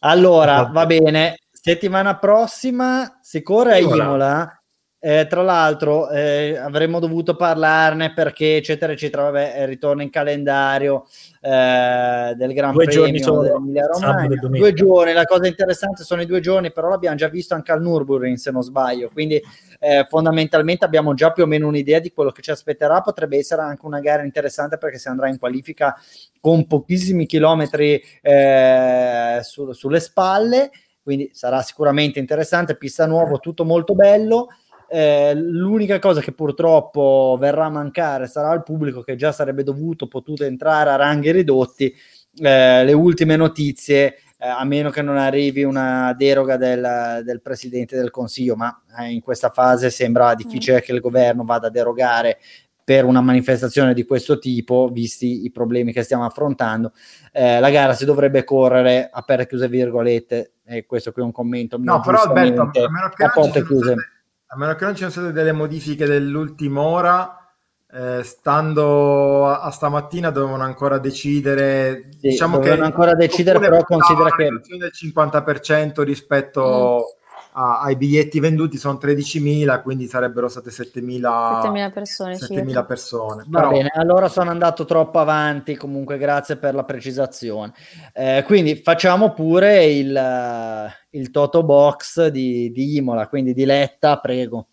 [SPEAKER 1] Allora, va bene, settimana prossima si corre a Imola eh, tra l'altro eh, avremmo dovuto parlarne perché eccetera eccetera, vabbè, eh, ritorna in calendario eh, del Gran due Premio dell'Emilia Romagna. Due giorni, la cosa interessante sono i due giorni, però l'abbiamo già visto anche al Nürburgring se non sbaglio, quindi eh, fondamentalmente abbiamo già più o meno un'idea di quello che ci aspetterà, potrebbe essere anche una gara interessante perché si andrà in qualifica con pochissimi chilometri eh, su, sulle spalle, quindi sarà sicuramente interessante, pista nuova, tutto molto bello. Eh, l'unica cosa che purtroppo verrà a mancare sarà il pubblico che già sarebbe dovuto, potuto entrare a ranghi ridotti. Eh, le ultime notizie, eh, a meno che non arrivi una deroga del, del Presidente del Consiglio, ma eh, in questa fase sembra difficile mm. che il governo vada a derogare per una manifestazione di questo tipo, visti i problemi che stiamo affrontando. Eh, la gara si dovrebbe correre a per chiuse virgolette, e questo qui è un commento.
[SPEAKER 2] No, però Alberto, a meno che a porte chiuse. State a meno che non ci siano state delle modifiche dell'ultima ora, eh, stando a, a, stamattina dovevano ancora decidere.
[SPEAKER 1] Sì, diciamo che ancora decidere, però considera che
[SPEAKER 2] del 50% rispetto mm a, ai biglietti venduti sono 13.000, quindi sarebbero state 7.000,
[SPEAKER 4] 7.000 persone.
[SPEAKER 2] 7.000 persone.
[SPEAKER 1] Va Però... bene, allora sono andato troppo avanti, comunque grazie per la precisazione. Eh, quindi facciamo pure il, il Toto Box di, di Imola, quindi di Letta, prego.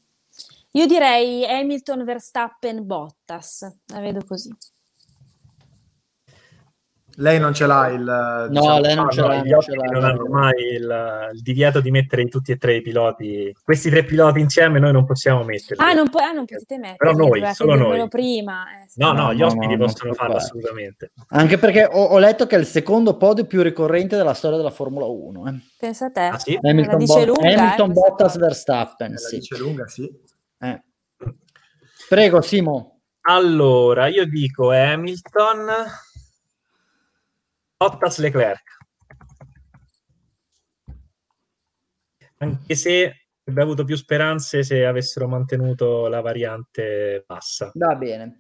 [SPEAKER 4] Io direi Hamilton, Verstappen, Bottas, la vedo così.
[SPEAKER 2] Lei non ce l'ha il...
[SPEAKER 1] No, diciamo, lei non ce l'ha.
[SPEAKER 3] Non, ce l'ha, non hanno mai il, il, divieto di mettere tutti e tre i piloti. Questi tre piloti insieme noi non possiamo metterli.
[SPEAKER 4] Ah, non, pu- ah, non potete metterli.
[SPEAKER 3] Però noi, solo noi.
[SPEAKER 4] prima.
[SPEAKER 3] Eh, no, no, gli ospiti no, possono farlo fare. assolutamente.
[SPEAKER 1] Anche perché ho, ho, letto che è il secondo podio più ricorrente della storia della Formula 1. Eh.
[SPEAKER 4] Pensa a te. Ah,
[SPEAKER 3] sì?
[SPEAKER 1] Hamilton, Bo- lunga, Hamilton eh, Bottas Verstappen. La
[SPEAKER 2] sì. dice lunga, sì.
[SPEAKER 1] Eh. Prego, Simo.
[SPEAKER 3] Allora, io dico Hamilton Bottas Leclerc. anche se avrebbe avuto più speranze se avessero mantenuto la variante bassa.
[SPEAKER 1] Va bene.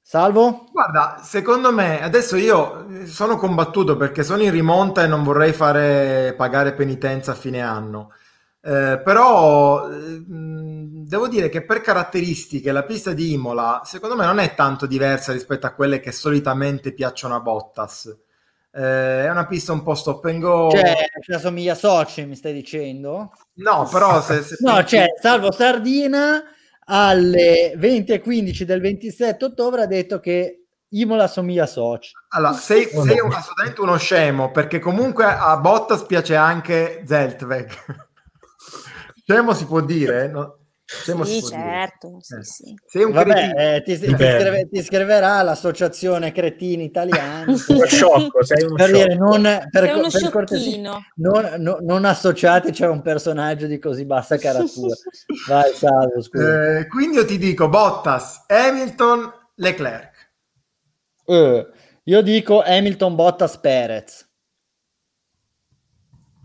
[SPEAKER 1] Salvo?
[SPEAKER 2] Guarda, secondo me adesso io sono combattuto perché sono in rimonta e non vorrei fare pagare penitenza a fine anno. Eh, però eh, devo dire che per caratteristiche la pista di Imola secondo me non è tanto diversa rispetto a quelle che solitamente piacciono a Bottas. Eh, è una pista un po' stop and go.
[SPEAKER 1] Cioè, cioè assomiglia a Sochi, mi stai dicendo?
[SPEAKER 2] No, però se, se
[SPEAKER 1] no, pensi... cioè, Salvo Sardina alle 20.15 del 27 ottobre ha detto che Imola assomiglia a Sochi.
[SPEAKER 2] Allora, sei, sei un, assolutamente uno scemo, perché comunque a Bottas piace anche Zeltweg. scemo si può dire? No?
[SPEAKER 4] Scemo sì, certo. Sì,
[SPEAKER 1] eh. sì. Sei un Vabbè, eh, ti, ti, scrive, ti, scriverà l'associazione Cretini Italiani.
[SPEAKER 3] sciocco, sei uno
[SPEAKER 1] per
[SPEAKER 3] sciocco.
[SPEAKER 1] Dire, non, per,
[SPEAKER 4] sei uno
[SPEAKER 1] per
[SPEAKER 4] cortesia,
[SPEAKER 1] non, no, non associateci a un personaggio di così bassa caratura. Vai, salvo,
[SPEAKER 2] scusa. Eh, quindi io ti dico Bottas, Hamilton, Leclerc.
[SPEAKER 1] Eh, io dico Hamilton, Bottas, Perez.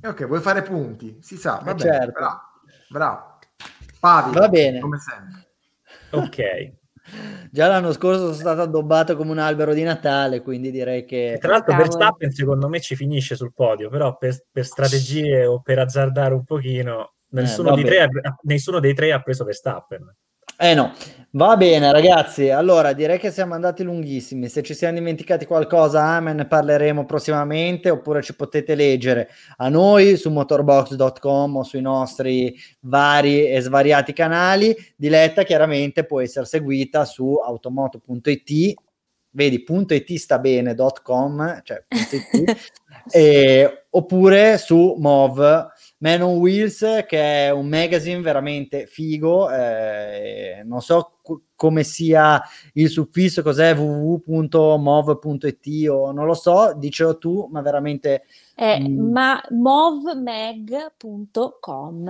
[SPEAKER 2] Ok, vuoi fare punti? Si sa, va
[SPEAKER 1] eh,
[SPEAKER 2] bene,
[SPEAKER 1] certo.
[SPEAKER 2] bravo. bravo. Pavi,
[SPEAKER 1] Va bene.
[SPEAKER 2] Come sempre.
[SPEAKER 3] Ok.
[SPEAKER 1] Già l'anno scorso sono stato addobbato come un albero di Natale, quindi direi che...
[SPEAKER 3] E tra l'altro Cavolo. Verstappen secondo me ci finisce sul podio, però per, per strategie o per azzardare un pochino, nessuno, eh, tre, nessuno dei tre ha preso Verstappen.
[SPEAKER 1] Eh no, va bene ragazzi, allora direi che siamo andati lunghissimi, se ci siamo dimenticati qualcosa amen ne parleremo prossimamente oppure ci potete leggere a noi su motorbox.com o sui nostri vari e svariati canali, Diletta chiaramente può essere seguita su automoto.it vedi .it sta bene.com cioè .it, e, oppure su Mov Man on Wheels, che è un magazine veramente figo, eh, non so c- come sia il suffisso, cos'è www.mov.it o non lo so, dicelo tu, ma veramente...
[SPEAKER 4] È mm. ma movmag.com,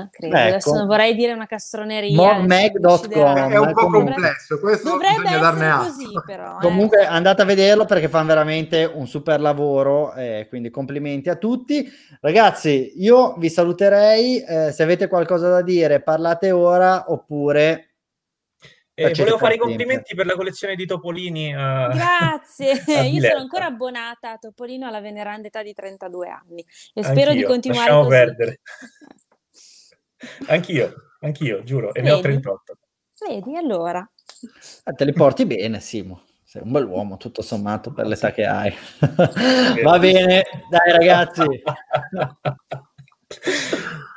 [SPEAKER 4] credo. Ecco. Adesso non vorrei dire una castroneria.
[SPEAKER 1] Movmag.com.
[SPEAKER 2] È un po' complesso, questo
[SPEAKER 4] dovrebbe
[SPEAKER 2] bisogna darne
[SPEAKER 4] così, però.
[SPEAKER 1] Eh. Comunque andate a vederlo perché fanno veramente un super lavoro, eh, quindi complimenti a tutti. Ragazzi, io vi saluterei, eh, se avete qualcosa da dire parlate ora oppure
[SPEAKER 3] eh, volevo fare i complimenti per la collezione di Topolini.
[SPEAKER 4] Uh, Grazie, io sono ancora abbonata a Topolino alla veneranda età di 32 anni e spero
[SPEAKER 3] anch'io,
[SPEAKER 4] di continuare
[SPEAKER 3] lasciamo
[SPEAKER 4] così.
[SPEAKER 3] perdere. anch'io, anch'io, giuro, e Vedi? ne ho 38.
[SPEAKER 4] Vedi, allora.
[SPEAKER 1] Ah, te li porti bene, Simo. Sei un bell'uomo, tutto sommato, per l'età che hai. Va bene, dai ragazzi.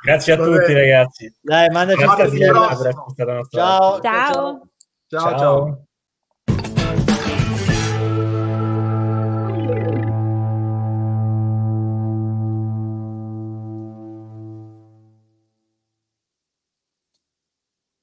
[SPEAKER 3] Grazie a Vabbè. tutti ragazzi.
[SPEAKER 1] Dai, mandaci
[SPEAKER 2] un
[SPEAKER 1] Ciao.
[SPEAKER 2] Ciao.
[SPEAKER 4] Ciao.
[SPEAKER 2] Ciao. ciao. ciao.